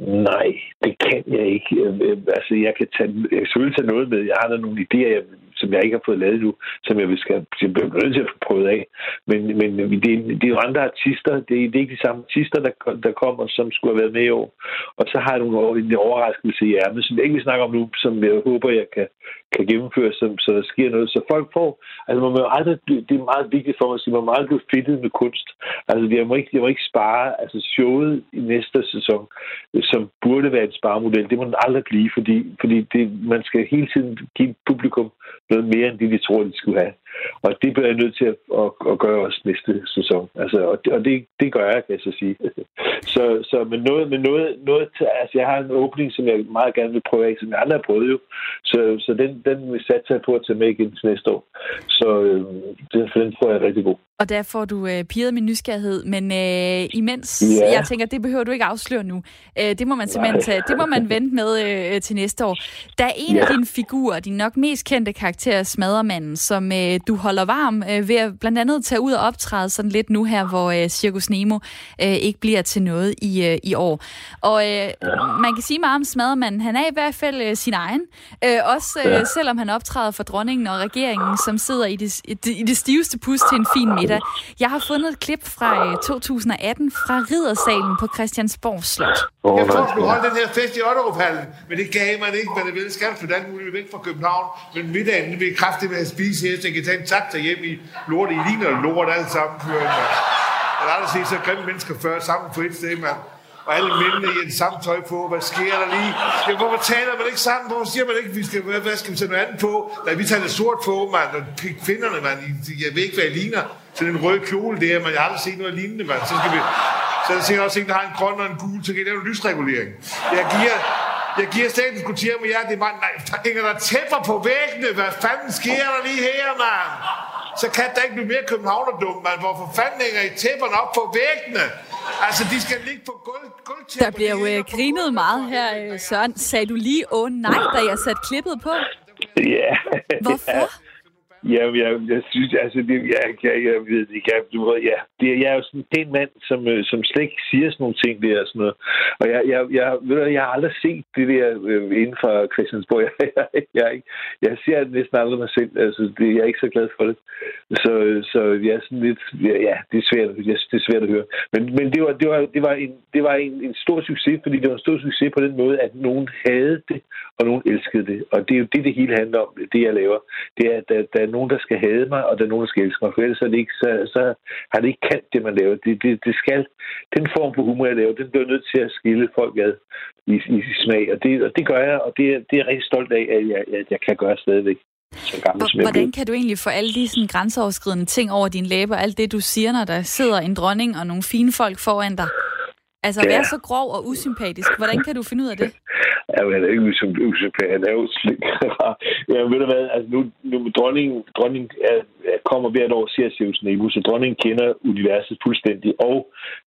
Nej, det kan jeg ikke. Øhm, øhm, altså, jeg kan, tage, jeg selvfølgelig tage noget med. Jeg har da nogle idéer, jeg som jeg ikke har fået lavet nu, som jeg vil skal blive nødt til at få prøvet af. Men, men det, det er jo andre artister. Det er, det er ikke de samme artister, der, der kommer, som skulle have været med i år. Og så har jeg nogle en overraskelse i ærmet, som jeg ikke vil snakke om nu, som jeg håber, jeg kan, kan gennemføre, så, så der sker noget. Så folk får... Altså, man må aldrig, det er meget vigtigt for mig at sige, man må aldrig blive fedtet med kunst. Altså, jeg må ikke, jeg må ikke spare altså, showet i næste sæson, som burde være en sparemodel. Det må den aldrig blive, fordi, fordi det, man skal hele tiden give publikum noget mere, end det, de tror, de skulle have. Og det bliver jeg nødt til at, at, at gøre også næste sæson. Altså, og det, og det, det gør jeg, kan jeg så sige. så, så men noget, men noget, noget til, altså, jeg har en åbning, som jeg meget gerne vil prøve af, som jeg aldrig har prøvet jo. Så, så den, den vil satse på at tage med igen til næste år. Så øh, den, den tror jeg er rigtig god. Og der får du øh, piret min nysgerrighed, men øh, imens, ja. jeg tænker, det behøver du ikke afsløre nu. Øh, det må man simpelthen tage, det må man vente med øh, til næste år. Der er en ja. af dine figurer, din nok mest kendte karakter, Smadermanden, som øh, du holder varm øh, ved at blandt andet tage ud og optræde sådan lidt nu her, hvor øh, Circus Nemo øh, ikke bliver til noget i, øh, i år. Og øh, man kan sige meget om Smadermanden. Han er i hvert fald øh, sin egen. Øh, også øh, selvom han optræder for dronningen og regeringen, som sidder i det, i det, i det stiveste pus til en fin middag. Jeg har fundet et klip fra øh, 2018 fra Riddersalen på Christiansborg Slot. Jeg tror, du holde den her fest i Otteruphallen, men det gav man ikke, men det ville skal for alt muligt væk fra København. Men middagen vil kraftigt med at spise her, så jeg kan tage en taxa hjem i lort. I ligner lort alle sammen. Jeg har aldrig set så grimme mennesker før sammen på et sted, mand og alle mændene i en samme tøj på. Hvad sker der lige? Ja, hvorfor taler man ikke sammen? Hvorfor siger man ikke, vi skal, hvad, hvad skal vi tage noget andet på? Da vi tager det sort på, mand, og kvinderne, mand, jeg ved ikke, hvad jeg ligner. Så den røde kjole der, man, jeg har aldrig set noget lignende, mand. Så skal vi, så er der også en, der har en grøn og en gul, så kan jeg lave en lysregulering. Jeg giver, jeg giver staten kvarter med jer, det er bare, nej, der hænger der tæpper på væggene. Hvad fanden sker der lige her, mand? Så kan der ikke blive mere københavnerdum, man. Hvor for fanden hænger I tæpperne op på væggene? Altså, de skal ligge på gulv, Der bliver jo øh, grinet meget her, øh, Søren. Sagde du lige, åh nej, da jeg satte klippet på? Ja. Hvorfor? Ja, Ja, jeg, jeg synes, altså, det, jeg, jeg, jeg ved det ikke. Jeg, du, ja, det, jeg er jo sådan den mand, som, øh, som slet ikke siger sådan nogle ting der og sådan noget. Og jeg, jeg, jeg, ved du, jeg har aldrig set det der øh, inden for Christiansborg. Jeg, jeg, jeg, jeg, jeg ser det næsten aldrig mig selv. Altså, det, jeg er ikke så glad for det. Så, øh, så jeg er sådan lidt, ja, ja det er svært, jeg, det er svært at høre. Men, men det var, det var, det var, en, det var en, en stor succes, fordi det var en stor succes på den måde, at nogen havde det, og nogen elskede det. Og det er jo det, det hele handler om, det jeg laver. Det er, at der, der er nogen, der skal hade mig, og der er nogen, der skal elske mig. For ellers er det ikke, så, så har det ikke kant, det man laver. Det, det, det skal, den form for humor, jeg laver, den bliver nødt til at skille folk ad i, i smag. Og det, og det gør jeg, og det, det er jeg rigtig stolt af, at jeg, at jeg kan gøre stadigvæk. Gammel, Hvordan kan du egentlig få alle de sådan, grænseoverskridende ting over dine læber, alt det du siger, når der sidder en dronning og nogle fine folk foran dig? Altså, ja. være så grov og usympatisk. Hvordan kan du finde ud af det? Ja, men han er ikke usympatisk. Han er jo ja, ved du hvad? Altså, nu, nu dronningen, dronningen er, er, kommer hvert år og ser Sirius Nebo, så dronningen kender universet fuldstændig. Og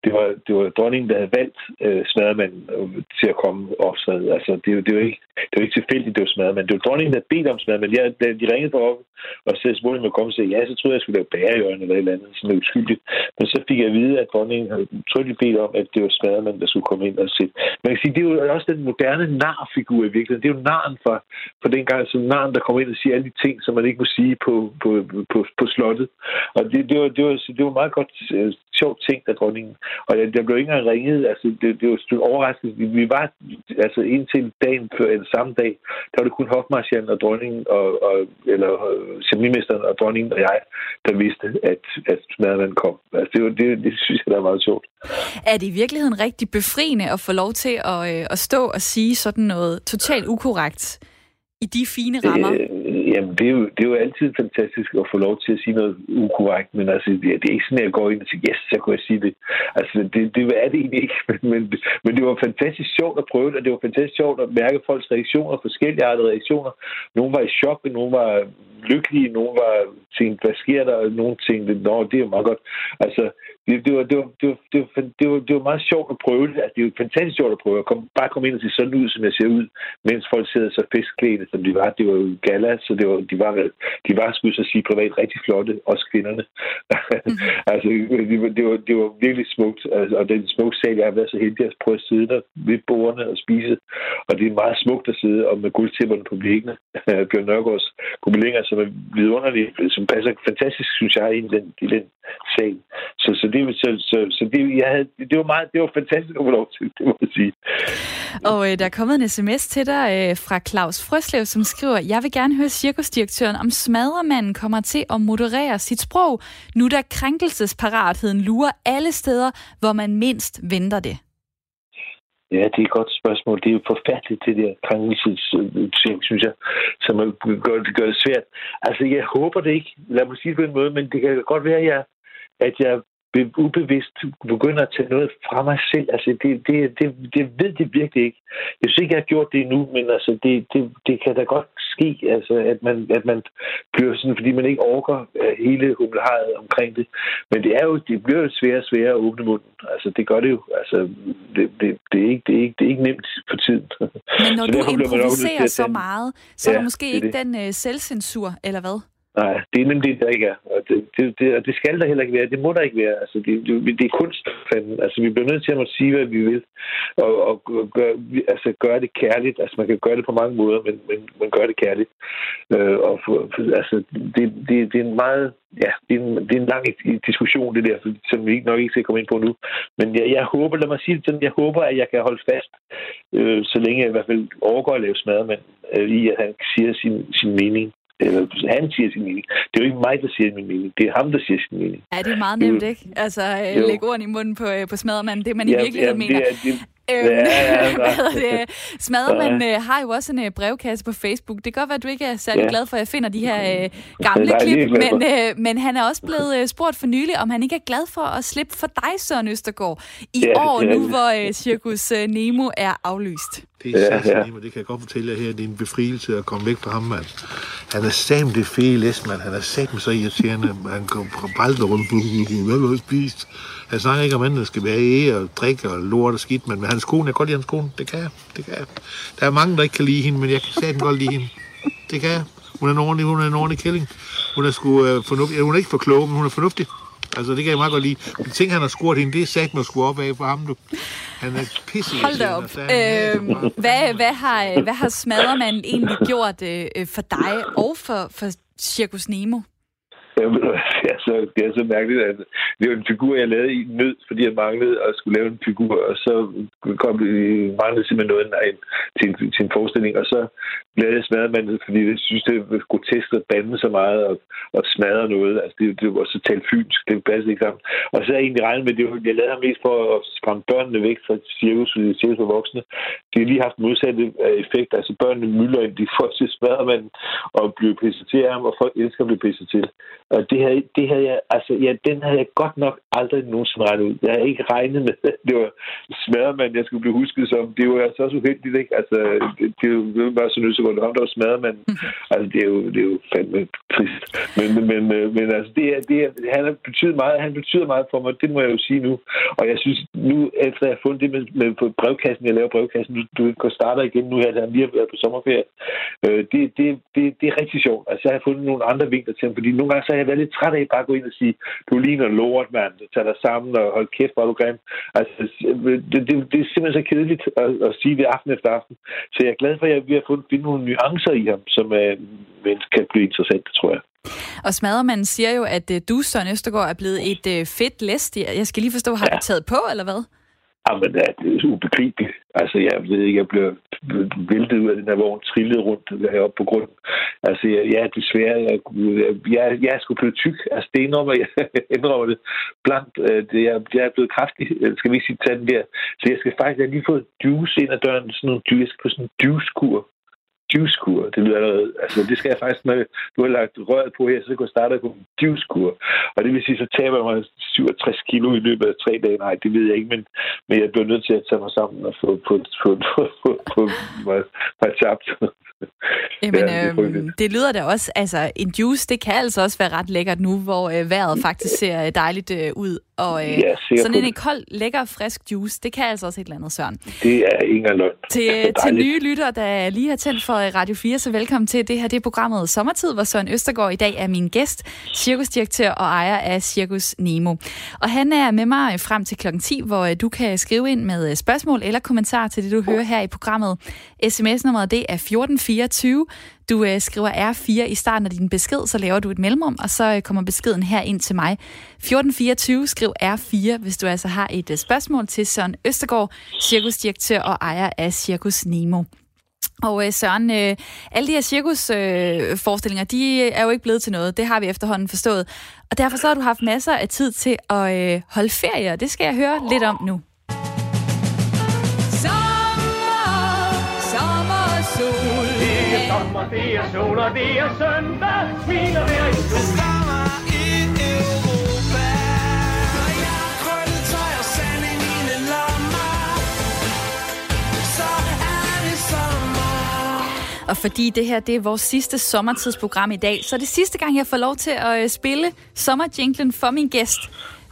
det var, det var dronningen, der havde valgt øh, smadermanden øh, til at komme opslaget. Altså, det, det, var ikke, det var ikke tilfældigt, det var smadermanden. Det var dronningen, der bedte om smadermanden. Jeg, da de ringede på op og mig at komme og sige, ja, så troede jeg, jeg skulle lave bærehjørn eller et eller andet, sådan uskyldigt. Men så fik jeg at vide, at dronningen havde trykket bedt om, at det var gademand, der skulle komme ind og se. Man kan sige, det er jo også den moderne narfigur i virkeligheden. Det er jo narren for, for den gang, som altså narren, der kommer ind og siger alle de ting, som man ikke må sige på, på, på, på slottet. Og det, det, var, det, var, det var meget godt uh, sjovt ting af dronningen. Og der, jeg blev ikke engang ringet. Altså, det, det var et overraskende. Vi, vi var altså indtil dagen før, eller samme dag, der var det kun hofmarschallen og dronningen, og, og, eller øh, ceremonimesteren og dronningen og jeg, der vidste, at, at smadremanden kom. Altså, det, var, det, det synes jeg, der er meget sjovt. Er det i virkeligheden rigtig befriende at få lov til at, øh, at stå og sige sådan noget totalt ukorrekt i de fine rammer? Øh, jamen, det er, jo, det er jo altid fantastisk at få lov til at sige noget ukorrekt, men altså, det, det er ikke sådan, at jeg går ind og siger, yes, så kunne jeg sige det. Altså, det, det er det egentlig ikke, men, men, men det var fantastisk sjovt at prøve det, og det var fantastisk sjovt at mærke folks reaktioner, forskellige reaktioner. Nogle var i chok, og nogle var lykkelige, nogle var tænkt, hvad sker der, og nogle tænkte, nå, det er meget godt. Altså, det, det, var, det, var, det, var, det, var, det, var, det var meget sjovt at prøve det. Altså, det er jo fantastisk sjovt at prøve at komme, bare komme ind og se sådan ud, som jeg ser ud, mens folk sidder så festklædte, som de var. Det var jo gala, så det var, de var, de var skulle så sige, privat rigtig flotte, også kvinderne. Mm. altså, det, var, det, var, det var virkelig smukt, altså, og den smukke sal, jeg har været så heldig at prøve at sidde der ved bordene og spise. Og det er meget smukt at sidde, og med guldtipperne på væggene. Bjørn Nørgaards gobelinger, Altså, som er vidunderlig, som passer fantastisk, synes jeg, i den, i den sag. Så, så det, så, så, så det, jeg havde, det var meget, det var fantastisk at få lov til, det må jeg sige. Og øh, der er kommet en sms til dig øh, fra Claus Frøslev, som skriver, jeg vil gerne høre cirkusdirektøren, om smadremanden kommer til at moderere sit sprog, nu da krænkelsesparatheden lurer alle steder, hvor man mindst venter det. Ja, det er et godt spørgsmål. Det er jo forfærdeligt, det der krænkelsesting, synes jeg, som gør, det gør det svært. Altså, jeg håber det ikke. Lad mig sige det på en måde, men det kan godt være, at jeg, at jeg ubevidst begynder at tage noget fra mig selv. Altså, det, det, det, det ved det virkelig ikke. Jeg synes ikke, jeg har gjort det endnu, men altså, det, det, det kan da godt ske, altså, at, man, at man bliver sådan, fordi man ikke orker øh, hele humleharet omkring det. Men det, er jo, det bliver jo sværere og sværere at åbne munden. Altså, det gør det jo. Altså, det, det, det, er, ikke, det, er, ikke, det er ikke nemt for tiden. Men når så du improviserer så meget, så ja, er der måske ikke det. den uh, selvcensur, eller hvad? Nej, det er nemlig det, der ikke er. Og det, det, det, og det skal der heller ikke være. Det må der ikke være. Altså, det, det, det er kunst. Altså, vi bliver nødt til at måtte sige, hvad vi vil. Og, og gøre, altså, gøre det kærligt. Altså, man kan gøre det på mange måder, men, men man gør det kærligt. Øh, og for, altså, det, det, det er en meget... Ja, det er en, det er en lang diskussion, det der, som vi nok ikke skal komme ind på nu. Men jeg, jeg håber, lad mig sige det sådan, jeg håber, at jeg kan holde fast, øh, så længe jeg i hvert fald overgår at lave men øh, i at han siger sin, sin mening eller han siger sin mening. Det er jo ikke mig, der siger min mening. Det er ham, der siger sin mening. Ja, det er meget nemt, ikke? Altså, jo. lægge ord i munden på, øh, på smadermanden. Det man ja, i virkeligheden ja, mener. Det er, det, Øhm, ja, ja, det? Smaddermand ja. øh, har jo også en øh, brevkasse på Facebook. Det kan godt være, at du ikke er særlig ja. glad for, at jeg finder de her øh, gamle Nej, klip, men, øh, men han er også blevet øh, spurgt for nylig, om han ikke er glad for at slippe for dig, Søren Østergaard, i ja, år nu, hvor øh, Cirkus øh, Nemo er aflyst. Det er ja, ja. det kan jeg godt fortælle jer her. Det er en befrielse at komme væk fra ham, mand. Han er sam det fede læs, mand. Han er sat med så irriterende. Han går fra balder rundt. Hvad vil du spist? Han snakker ikke om, at der skal være ære og drikke og lort og skidt, men med hans kone, jeg kan godt lide hans kone. Det kan jeg. Det kan jeg. Der er mange, der ikke kan lide hende, men jeg kan satme godt lide hende. Det kan jeg. Hun er en ordentlig, hun er en ordentlig killing. Hun er sgu uh, fornuftig. Hun er ikke for klog, men hun er fornuftig. Altså, det kan jeg meget godt lide. De ting, han har scoret hende, det er sat at score op af for ham, du. Han er pisse. Hold da op. Øh, hvad, hvad, har, hvad har smadremanden egentlig gjort øh, for dig og for, for Circus Nemo? det, er så, det er så mærkeligt. at det var en figur, jeg lavede i nød, fordi jeg manglede at skulle lave en figur, og så kom det, manglede simpelthen noget ind til en, til en forestilling, og så lavede jeg smadret fordi jeg synes, det er grotesk at bande så meget og, og smadre noget. Altså, det, det var så talt fynsk, det passede ikke sammen. Og så har jeg egentlig regnet med, at jeg lavede ham mest for at skræmme børnene væk fra cirkus, cirkus for voksne. De har lige haft modsatte øh, effekt. Altså børnene mylder ind, de får til smadremanden og bliver pisset til ham, og folk elsker at blive pisset til. Og det havde, det havde jeg, altså, ja, den havde jeg godt nok aldrig nogensinde regnet ud. Jeg havde ikke regnet med, at det var smadremand, jeg skulle blive husket som. Det var altså også uheldigt, ikke? Altså, det, det, var bare så nødt til at der var smadremand. Altså, det er jo, det er jo fandme trist. Men, men, men, men altså, det er, det er, han har betydet meget, han betyder meget for mig, det må jeg jo sige nu. Og jeg synes, nu, efter jeg har fundet det med, med på brevkassen, jeg laver brevkassen, du, du starter igen nu her, da han lige har været på sommerferie. Øh, det, det, det, det, er rigtig sjovt. Altså, jeg har fundet nogle andre vinkler til ham, fordi nogle gange så jeg været lidt træt af bare at gå ind og sige, du ligner lort, mand. Tag dig sammen og hold kæft, hvor du grim. Altså, det, det, det, er simpelthen så kedeligt at, at sige det aften efter aften. Så jeg er glad for, at vi har fundet finde nogle nuancer i ham, som øh, kan blive interessant, tror jeg. Og Smadermanden siger jo, at øh, du, Søren Østergaard, er blevet et øh, fedt læst. Jeg skal lige forstå, har ja. du taget på, eller hvad? Ah, Jamen, det er ubegribeligt. Altså, jeg ved ikke, jeg blev væltet ud af den her vogn, trillet rundt heroppe på grunden. Altså, jeg, ja, desværre, jeg, jeg, jeg er sgu blevet tyk. Altså, det indrømmer jeg, indrømmer det blankt. Øh, det, jeg, jeg er blevet kraftig, øh, skal vi ikke sige tanden der. Så jeg skal faktisk, jeg har lige fået juice ind ad døren, sådan nogle juice på sådan en juice-kur juicekur. Det lyder allerede, altså det skal jeg faktisk, når du har lagt røret på her, så kan jeg starte på en juicekur. Og det vil sige, så taber jeg mig 67 kilo i løbet af tre dage. Nej, det ved jeg ikke, men, men jeg bliver nødt til at tage mig sammen og få, få, få, få, få, få mig, mig tabt. Jamen, ja, det, øh, det lyder da også, altså en juice, det kan altså også være ret lækkert nu, hvor øh, vejret faktisk ser dejligt øh, ud. Og øh, ja, sådan en, en kold, lækker, frisk juice, det kan altså også et eller andet, Søren. Det er ingen løn. Til, til nye lytter, der lige har tændt for øh, Radio 4, så velkommen til. Det her det er programmet Sommertid, hvor Søren Østergaard i dag er min gæst, cirkusdirektør og ejer af Cirkus Nemo. Og han er med mig frem til klokken 10, hvor øh, du kan skrive ind med spørgsmål eller kommentarer til det, du hører her i programmet. SMS-nummeret det er 1424. Du øh, skriver R4 i starten af din besked, så laver du et mellemrum, og så øh, kommer beskeden her ind til mig. 1424, skriv R4, hvis du altså har et øh, spørgsmål til Søren Østergaard, cirkusdirektør og ejer af Cirkus Nemo. Og øh, Søren, øh, alle de her cirkusforestillinger, øh, de er jo ikke blevet til noget. Det har vi efterhånden forstået. Og derfor så har du haft masser af tid til at øh, holde ferie, og det skal jeg høre lidt om nu. Sommer, det er sol, og det er søndag, smiler hver i sol. Og fordi det her det er vores sidste sommertidsprogram i dag, så er det sidste gang, jeg får lov til at øh, spille sommerjinglen for min gæst.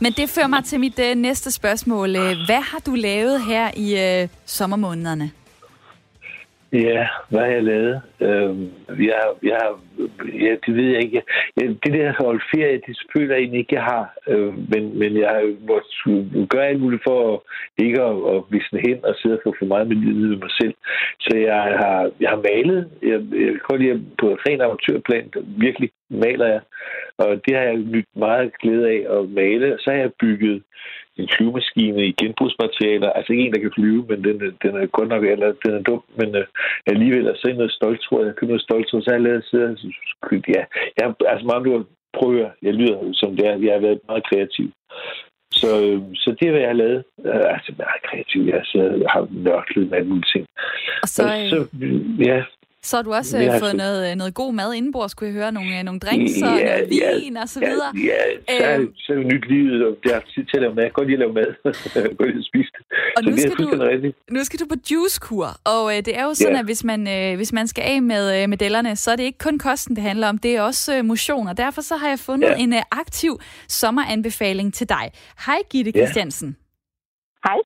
Men det fører mig til mit uh, næste spørgsmål. Hvad har du lavet her i uh, sommermånederne? Ja, hvad har jeg lavet? Øh, jeg, jeg, jeg, det ved jeg ikke. Jeg, det der holdt ferie, det føler jeg egentlig ikke, jeg har. Øh, men, men jeg har måttet gøre alt muligt for at, ikke at, at visne hen og sidde og få for meget med livet med mig selv. Så jeg har, jeg har malet. Jeg, jeg kan godt lide på et rent amatørplan. Virkelig maler jeg. Og det har jeg nyt meget glæde af at male. Så har jeg bygget en flyvemaskine i genbrugsmaterialer. Altså ikke en, der kan flyve, men den, den er godt nok, eller den er dum, men uh, alligevel er så noget stolt, tror jeg. Jeg købte noget stolt, så jeg lavet sidde ja, jeg, altså meget du prøver, jeg lyder som det er, jeg har været meget kreativ. Så, så det er, hvad jeg har lavet. Uh, altså, meget kreativ. Jeg, så, jeg har nørklet med alle mulige ting. Og så, og så ja. Så har du også ja, fået noget, øh, noget god mad indenbords, skulle jeg høre, nogle, nogle drinks og ja, noget vin ja, og så videre. Ja, ja så, øhm. så er det nyt livet, og det har tid til at lave mad. Jeg kan godt lide at lave mad. jeg kan godt lide at spise det. Og så nu, skal du, nu skal du på juicekur, og øh, det er jo sådan, ja. at hvis man, øh, hvis man skal af med øh, medallerne, så er det ikke kun kosten, det handler om, det er også øh, motion, og derfor så har jeg fundet ja. en øh, aktiv sommeranbefaling til dig. Hej Gitte Christiansen. Hej.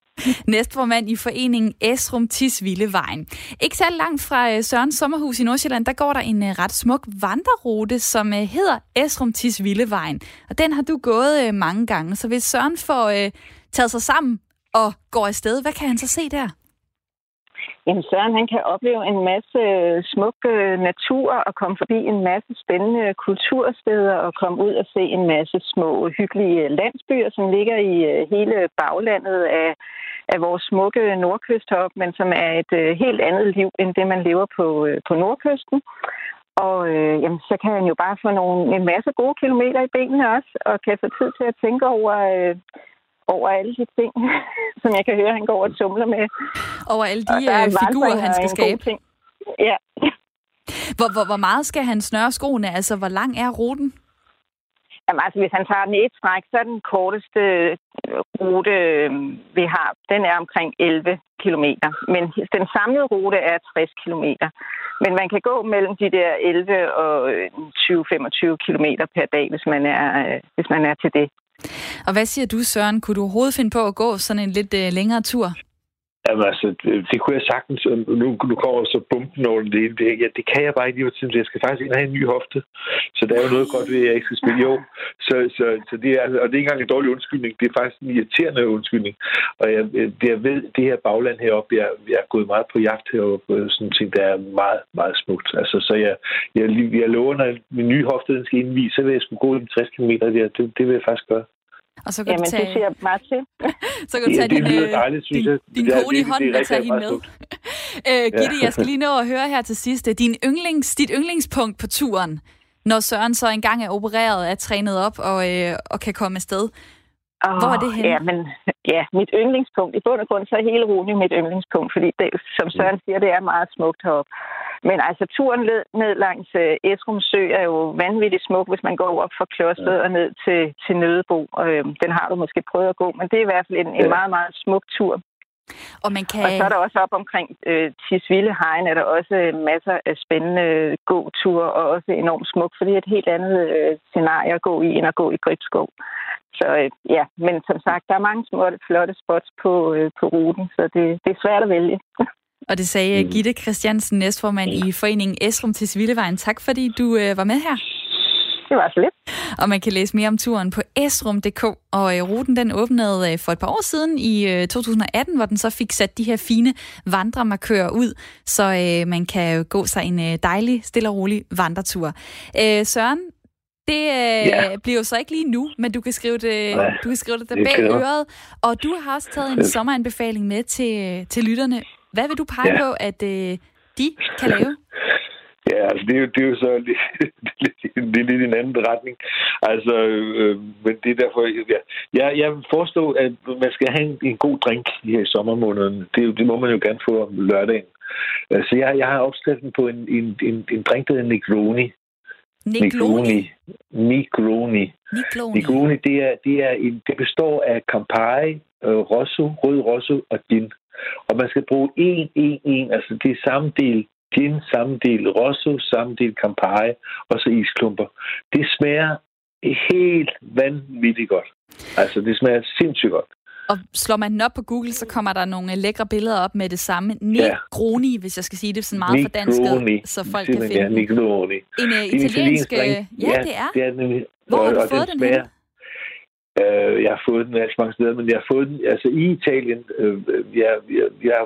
Næstformand i foreningen Esrum Tisvillevejen. Ikke særlig langt fra øh, Sørens sommerhus i Nordsjælland, der går der en øh, ret smuk vandrerute, som øh, hedder Esrum Tisvillevejen. Og den har du gået mange gange, så hvis Søren får taget sig sammen og går afsted, hvad kan han så se der? Jamen Søren, han kan opleve en masse øh, smuk øh, natur og komme forbi en masse spændende kultursteder og komme ud og se en masse små hyggelige øh, landsbyer, som ligger i hele baglandet af, af vores smukke nordkysthop, men som er et helt andet liv end det, man lever på, på nordkysten. Og øh, jamen, så kan han jo bare få nogle, en masse gode kilometer i benene også, og kan få tid til at tænke over øh, over alle de ting, som jeg kan høre, han går og tumler med. Over alle de øh, figurer, han skal skabe. Ting. Ja. Hvor, hvor, hvor meget skal han snøre skoene? Altså, hvor lang er ruten? Jamen, altså, hvis han tager den et stræk, så er den korteste øh, rute, øh, vi har, den er omkring 11 km. Men den samlede rute er 60 km. Men man kan gå mellem de der 11 og 20-25 km per dag, hvis man er, hvis man er til det. Og hvad siger du, Søren? Kunne du overhovedet finde på at gå sådan en lidt øh, længere tur? Jamen altså, det, kunne jeg sagtens. Nu, nu kommer så bumpen over det Det, ja, det kan jeg bare ikke lige til. Jeg skal faktisk ind og have en ny hofte. Så der er jo noget godt ved, at jeg ikke skal spille jo. Så, så, så det er, og det er ikke engang en dårlig undskyldning. Det er faktisk en irriterende undskyldning. Og jeg, det, jeg ved, det her bagland heroppe, jeg, jeg er gået meget på jagt heroppe. Sådan ting, der er meget, meget smukt. Altså, så jeg, jeg, jeg lover, når min nye hofte den skal indvise, så vil jeg skulle gå i 60 km der. Det, det vil jeg faktisk gøre. Og så kan Jamen, du tage... det siger meget til. så kan du tage din, øh, dejligt, din, din kone i hånden og tage hende med. øh, Gitte, ja. jeg skal lige nå at høre her til sidst. Din yndlings, dit yndlingspunkt på turen, når Søren så engang er opereret, er trænet op og, øh, og kan komme afsted. Oh, Hvor er det henne? Ja, men, ja, mit yndlingspunkt. I bund og grund så er hele Rune mit yndlingspunkt, fordi det, som Søren siger, det er meget smukt heroppe. Men altså, turen ned, ned langs uh, Esrum Sø er jo vanvittigt smuk, hvis man går op fra klosteret ja. og ned til, til Nødebo. Uh, den har du måske prøvet at gå, men det er i hvert fald en, ja. en meget, meget smuk tur. Og, man kan... og så er der også op omkring øh, Tisvilde Hegn, er der også masser af spændende gåture, og også enormt smuk, for det er et helt andet øh, scenarie at gå i, end at gå i Gribskov. Så øh, ja, men som sagt, der er mange små flotte spots på, øh, på ruten, så det, det er svært at vælge. Og det sagde mm. Gitte Christiansen, næstformand i foreningen Esrum til Svildevejen. Tak fordi du øh, var med her. Det var så lidt. Og man kan læse mere om turen på esrum.dk. Og øh, ruten den åbnede øh, for et par år siden i øh, 2018, hvor den så fik sat de her fine vandremarkører ud, så øh, man kan gå sig en øh, dejlig, stille og rolig vandretur. Øh, Søren, det øh, ja. bliver jo så ikke lige nu, men du kan skrive det, ja, du kan skrive det der bag øret. Og du har også taget en sommeranbefaling med til, til lytterne. Hvad vil du pege ja. på, at øh, de kan lave? Ja, altså det er jo, det er jo så det, det er lidt en anden retning. Altså, øh, men det er derfor, ja. jeg, jeg forstår, at man skal have en, en god drink her i sommermåneden. Det, det må man jo gerne få om lørdagen. Så altså, jeg, jeg har opskriften på en, en, en, en drink, der hedder Negroni. Negroni? Negroni. Negroni. Negroni, det, er, det, er en, det består af Campari, øh, Rosso, rød Rosso og gin. Og man skal bruge en, en, en, altså det er samme del gin, samme del Rosso, samme del Campari og så isklumper. Det smager helt vanvittigt godt. Altså, det smager sindssygt godt. Og slår man den op på Google, så kommer der nogle lækre billeder op med det samme. Negroni, ja. hvis jeg skal sige det sådan meget for dansk, så folk kan finde ja, Negroni. En uh, italiensk... Ja, ja, det er. Det er nemlig, Hvor har du fået den, den her? Øh, jeg har fået den altså mange steder, men jeg har fået den altså i Italien. Øh, øh jeg, jeg, jeg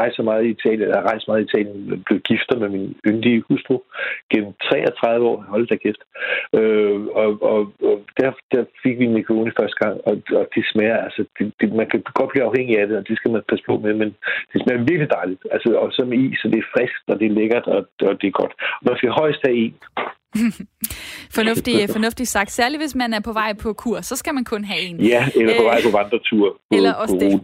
rejser meget i Italien, jeg har rejst meget i Italien, blev gifter med min yndige hustru gennem 33 år. Hold da kæft. Øh, og, og, og der, der fik vi en første gang, og, og det smager, altså, det, det, man kan godt blive afhængig af det, og det skal man passe på med, men det smager virkelig dejligt. Altså, og så med is, så det er frisk, og det er lækkert, og, og det er godt. Og man skal højst have en. fornuftig, fornuftig sagt. Særligt hvis man er på vej på kur, så skal man kun have en. Ja, eller på vej på vandretur. På, eller også det.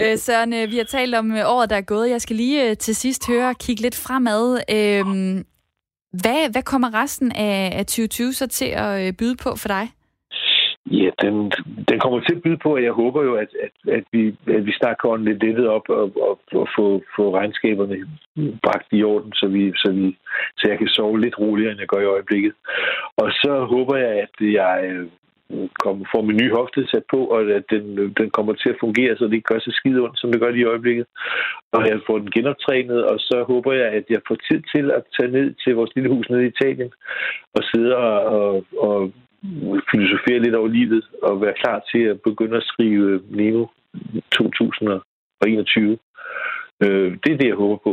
Øh, Søren, øh, vi har talt om året, der er gået. Jeg skal lige til sidst høre, kigge lidt fremad. Øhm, hvad, hvad kommer resten af, af 2020 så til at byde på for dig? Ja, den, den kommer til at byde på, at jeg håber jo, at, at, at, vi, at vi snart kan lidt lettet op og, og, og få, få regnskaberne bragt i orden, så, vi, så, vi, så jeg kan sove lidt roligere, end jeg gør i øjeblikket. Og så håber jeg, at jeg øh, kommer, får min nye hofte sat på, og at den, den kommer til at fungere, så det ikke gør så skide ondt, som det gør lige i øjeblikket. Og jeg får den genoptrænet, og så håber jeg, at jeg får tid til at tage ned til vores lille hus nede i Italien og sidde og, og, og filosofere lidt over livet og være klar til at begynde at skrive Nemo 2021. Øh, det er det, jeg håber på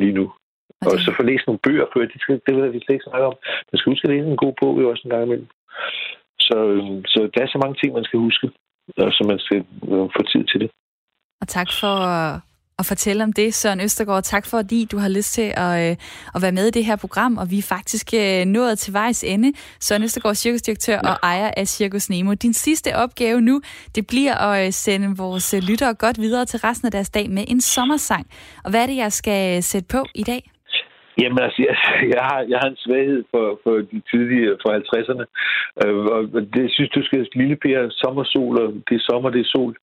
lige nu. Okay. Og så få læst nogle bøger før. Det, skal, det vil vi slet ikke snakke om. Man skal huske at læse en god bog jo også en gang imellem. Så, så der er så mange ting, man skal huske, og så man skal få tid til det. Og tak for at fortælle om det, Søren Østergaard. Tak fordi du har lyst til at, øh, at være med i det her program, og vi er faktisk øh, nået til vejs ende. Søren Østergaard, cirkusdirektør ja. og ejer af Cirkus Nemo. Din sidste opgave nu, det bliver at øh, sende vores lyttere godt videre til resten af deres dag med en sommersang. Og hvad er det, jeg skal sætte på i dag? Jamen altså, jeg, jeg, har, jeg har en svaghed for, for de tidlige, fra 50'erne. Øh, og det synes du skal Lille Per, sommersol, og det er sommer, det er sol.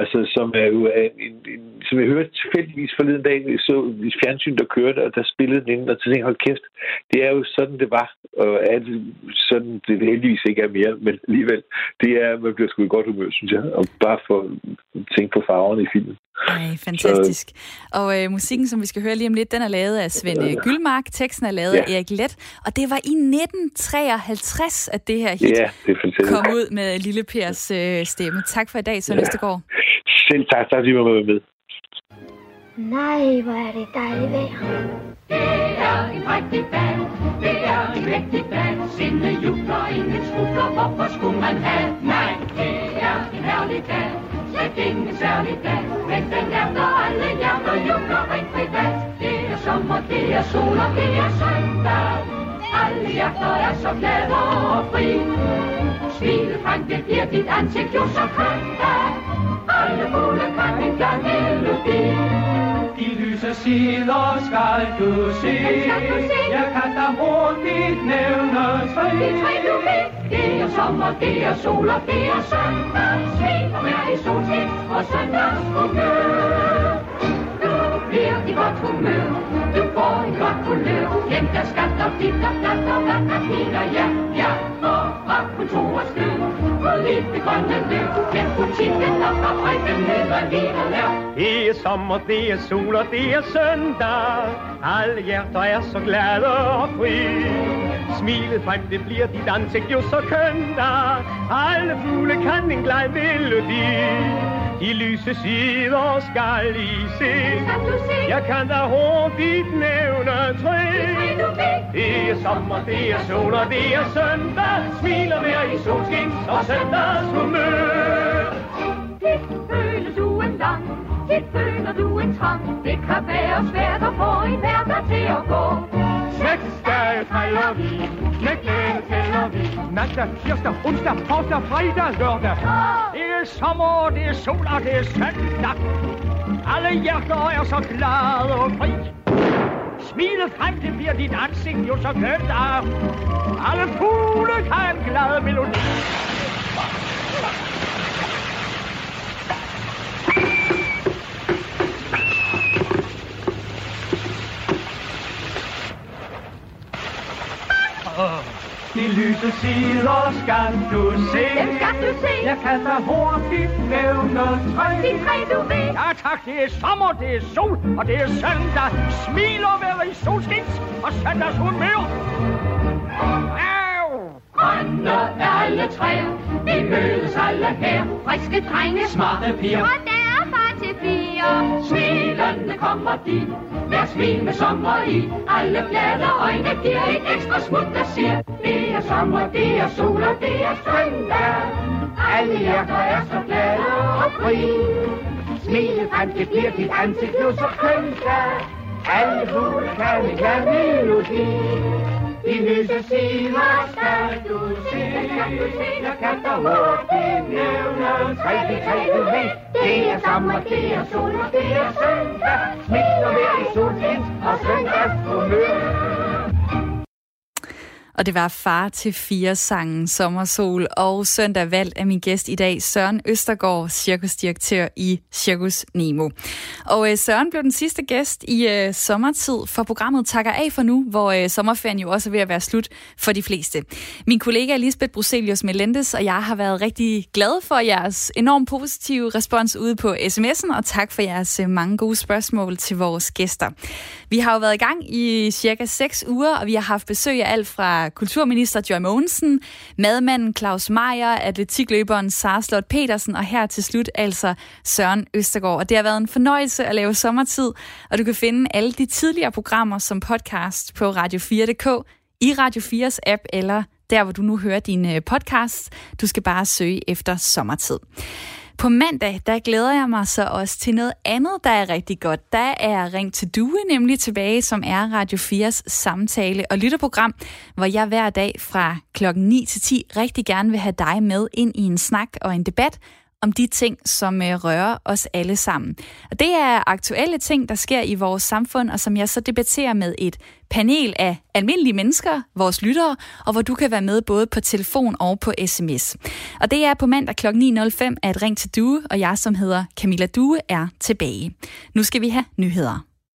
Altså, som er jo en, en, en, som jeg hørte tilfældigvis forleden dag, så i fjernsyn, der kørte, og der spillede den ind, og så tænkte hold kæft, det er jo sådan, det var, og er det sådan, det heldigvis ikke er mere, men alligevel, det er, man bliver sgu i godt humør, synes jeg, og bare for at tænke på farverne i filmen. Ej, fantastisk. Så... Og øh, musikken, som vi skal høre lige om lidt, den er lavet af Svend ja. Gyldmark, teksten er lavet ja. af Erik Let, og det var i 1953, at det her hit ja, det kom ud med Lille Pers øh, stemme. Tak for i dag, så ja. går. Selv tak, tak, at var med. Nej, hvor er det dejligt vejr. Det er en rigtig dag, det er en rigtig dag. Sinde jubler, ingen skrubler, hvorfor skulle man have? Nej, det er en herlig dag, slet ingen særlig dag. Men den hjerter alle hjerter jubler rigtig dag. Det er sommer, det er sol og det er søndag. Alle hjerter er så glade og fri. Smilet frem, det bliver dit ansigt jo så kønt alle fugle kan en glad melodi. De lyse sider skal du se. Jeg kan da hurtigt nævne tre. De tre du ved, det er sommer, det er sol og det er søndag. Smil og vær i solskin og søndagshumør. Du bliver i godt humør, du får en godt kulør. Glem der skat og dit og dat og og piner, ja, ja. Og fra kontorets skød lidt det grønne løb. Men butikken og fabrikken hedder livet her. Det er sommer, det er sol og det er søndag. Alle hjerter er så glade og fri. Smilet frem, det bliver dit ansigt jo så kønt Alle fugle kan en glad melodi. De lyse sider skal I se. Jeg kan da hurtigt nævne tre. Det er sommer, det er sol og det er søndag. Smiler hver i solskin og søndagshumør. Det føles du det føler du en trang. Det kan være svært at få en hverdag til at gå. Seks dage fejrer vi, med glæde tæller vi. Mandag, tirsdag, onsdag, torsdag, fredag, lørdag. Det er sommer, det er sol og det er søndag. Alle hjerter er så glade og fri. Smilet frem, det bliver dit ansigt jo så kønt af. Alle fugle kan en glad melodi. De lyse sider skal du se. Dem skal du se. Jeg kan da hurtigt nævne tre. De tre du ved. Ja tak, det er sommer, det er sol, og det er søndag. Smiler ved i solskins og søndags humør. Grønne er alle træer, vi mødes alle her. Friske drenge, smarte piger. Og er far til fire. Smilende kommer de, hver smil med sommer i. Alle glade øjne giver et ekstra smut, der siger, det er sommer, det er sol og det er søndag. Alle hjerter er så glade og fri. Smilet frem, det bliver dit ansigt nu så kønt Alle fugle kan en glad melodi. De lyse sider skal du se. Jeg kan da hurtigt nævne tre, de tre du ved. Det er sommer, det er sol, og det er søndag. Smidt og vejr i solskins og søndags humør. Og det var far til fire sangen Sommersol og søndag valgt af min gæst i dag, Søren Østergaard, cirkusdirektør i Cirkus Nemo. Og øh, Søren blev den sidste gæst i øh, sommertid, for programmet takker af for nu, hvor øh, sommerferien jo også er ved at være slut for de fleste. Min kollega Lisbeth Bruselius Melendez og jeg har været rigtig glade for jeres enormt positive respons ude på sms'en, og tak for jeres øh, mange gode spørgsmål til vores gæster. Vi har jo været i gang i cirka 6 uger, og vi har haft besøg af alt fra kulturminister Joy Mogensen, madmanden Claus Meier, atletikløberen Sarslot Petersen og her til slut altså Søren Østergaard. Og det har været en fornøjelse at lave sommertid, og du kan finde alle de tidligere programmer som podcast på radio4.dk, i Radio 4's app eller der, hvor du nu hører din podcasts. podcast. Du skal bare søge efter sommertid. På mandag, der glæder jeg mig så også til noget andet, der er rigtig godt. Der er Ring til Due nemlig tilbage, som er Radio 4's samtale- og lytterprogram, hvor jeg hver dag fra klokken 9 til 10 rigtig gerne vil have dig med ind i en snak og en debat om de ting, som øh, rører os alle sammen. Og det er aktuelle ting, der sker i vores samfund, og som jeg så debatterer med et panel af almindelige mennesker, vores lyttere, og hvor du kan være med både på telefon og på sms. Og det er på mandag kl. 9.05 at Ring til Due, og jeg, som hedder Camilla Due, er tilbage. Nu skal vi have nyheder.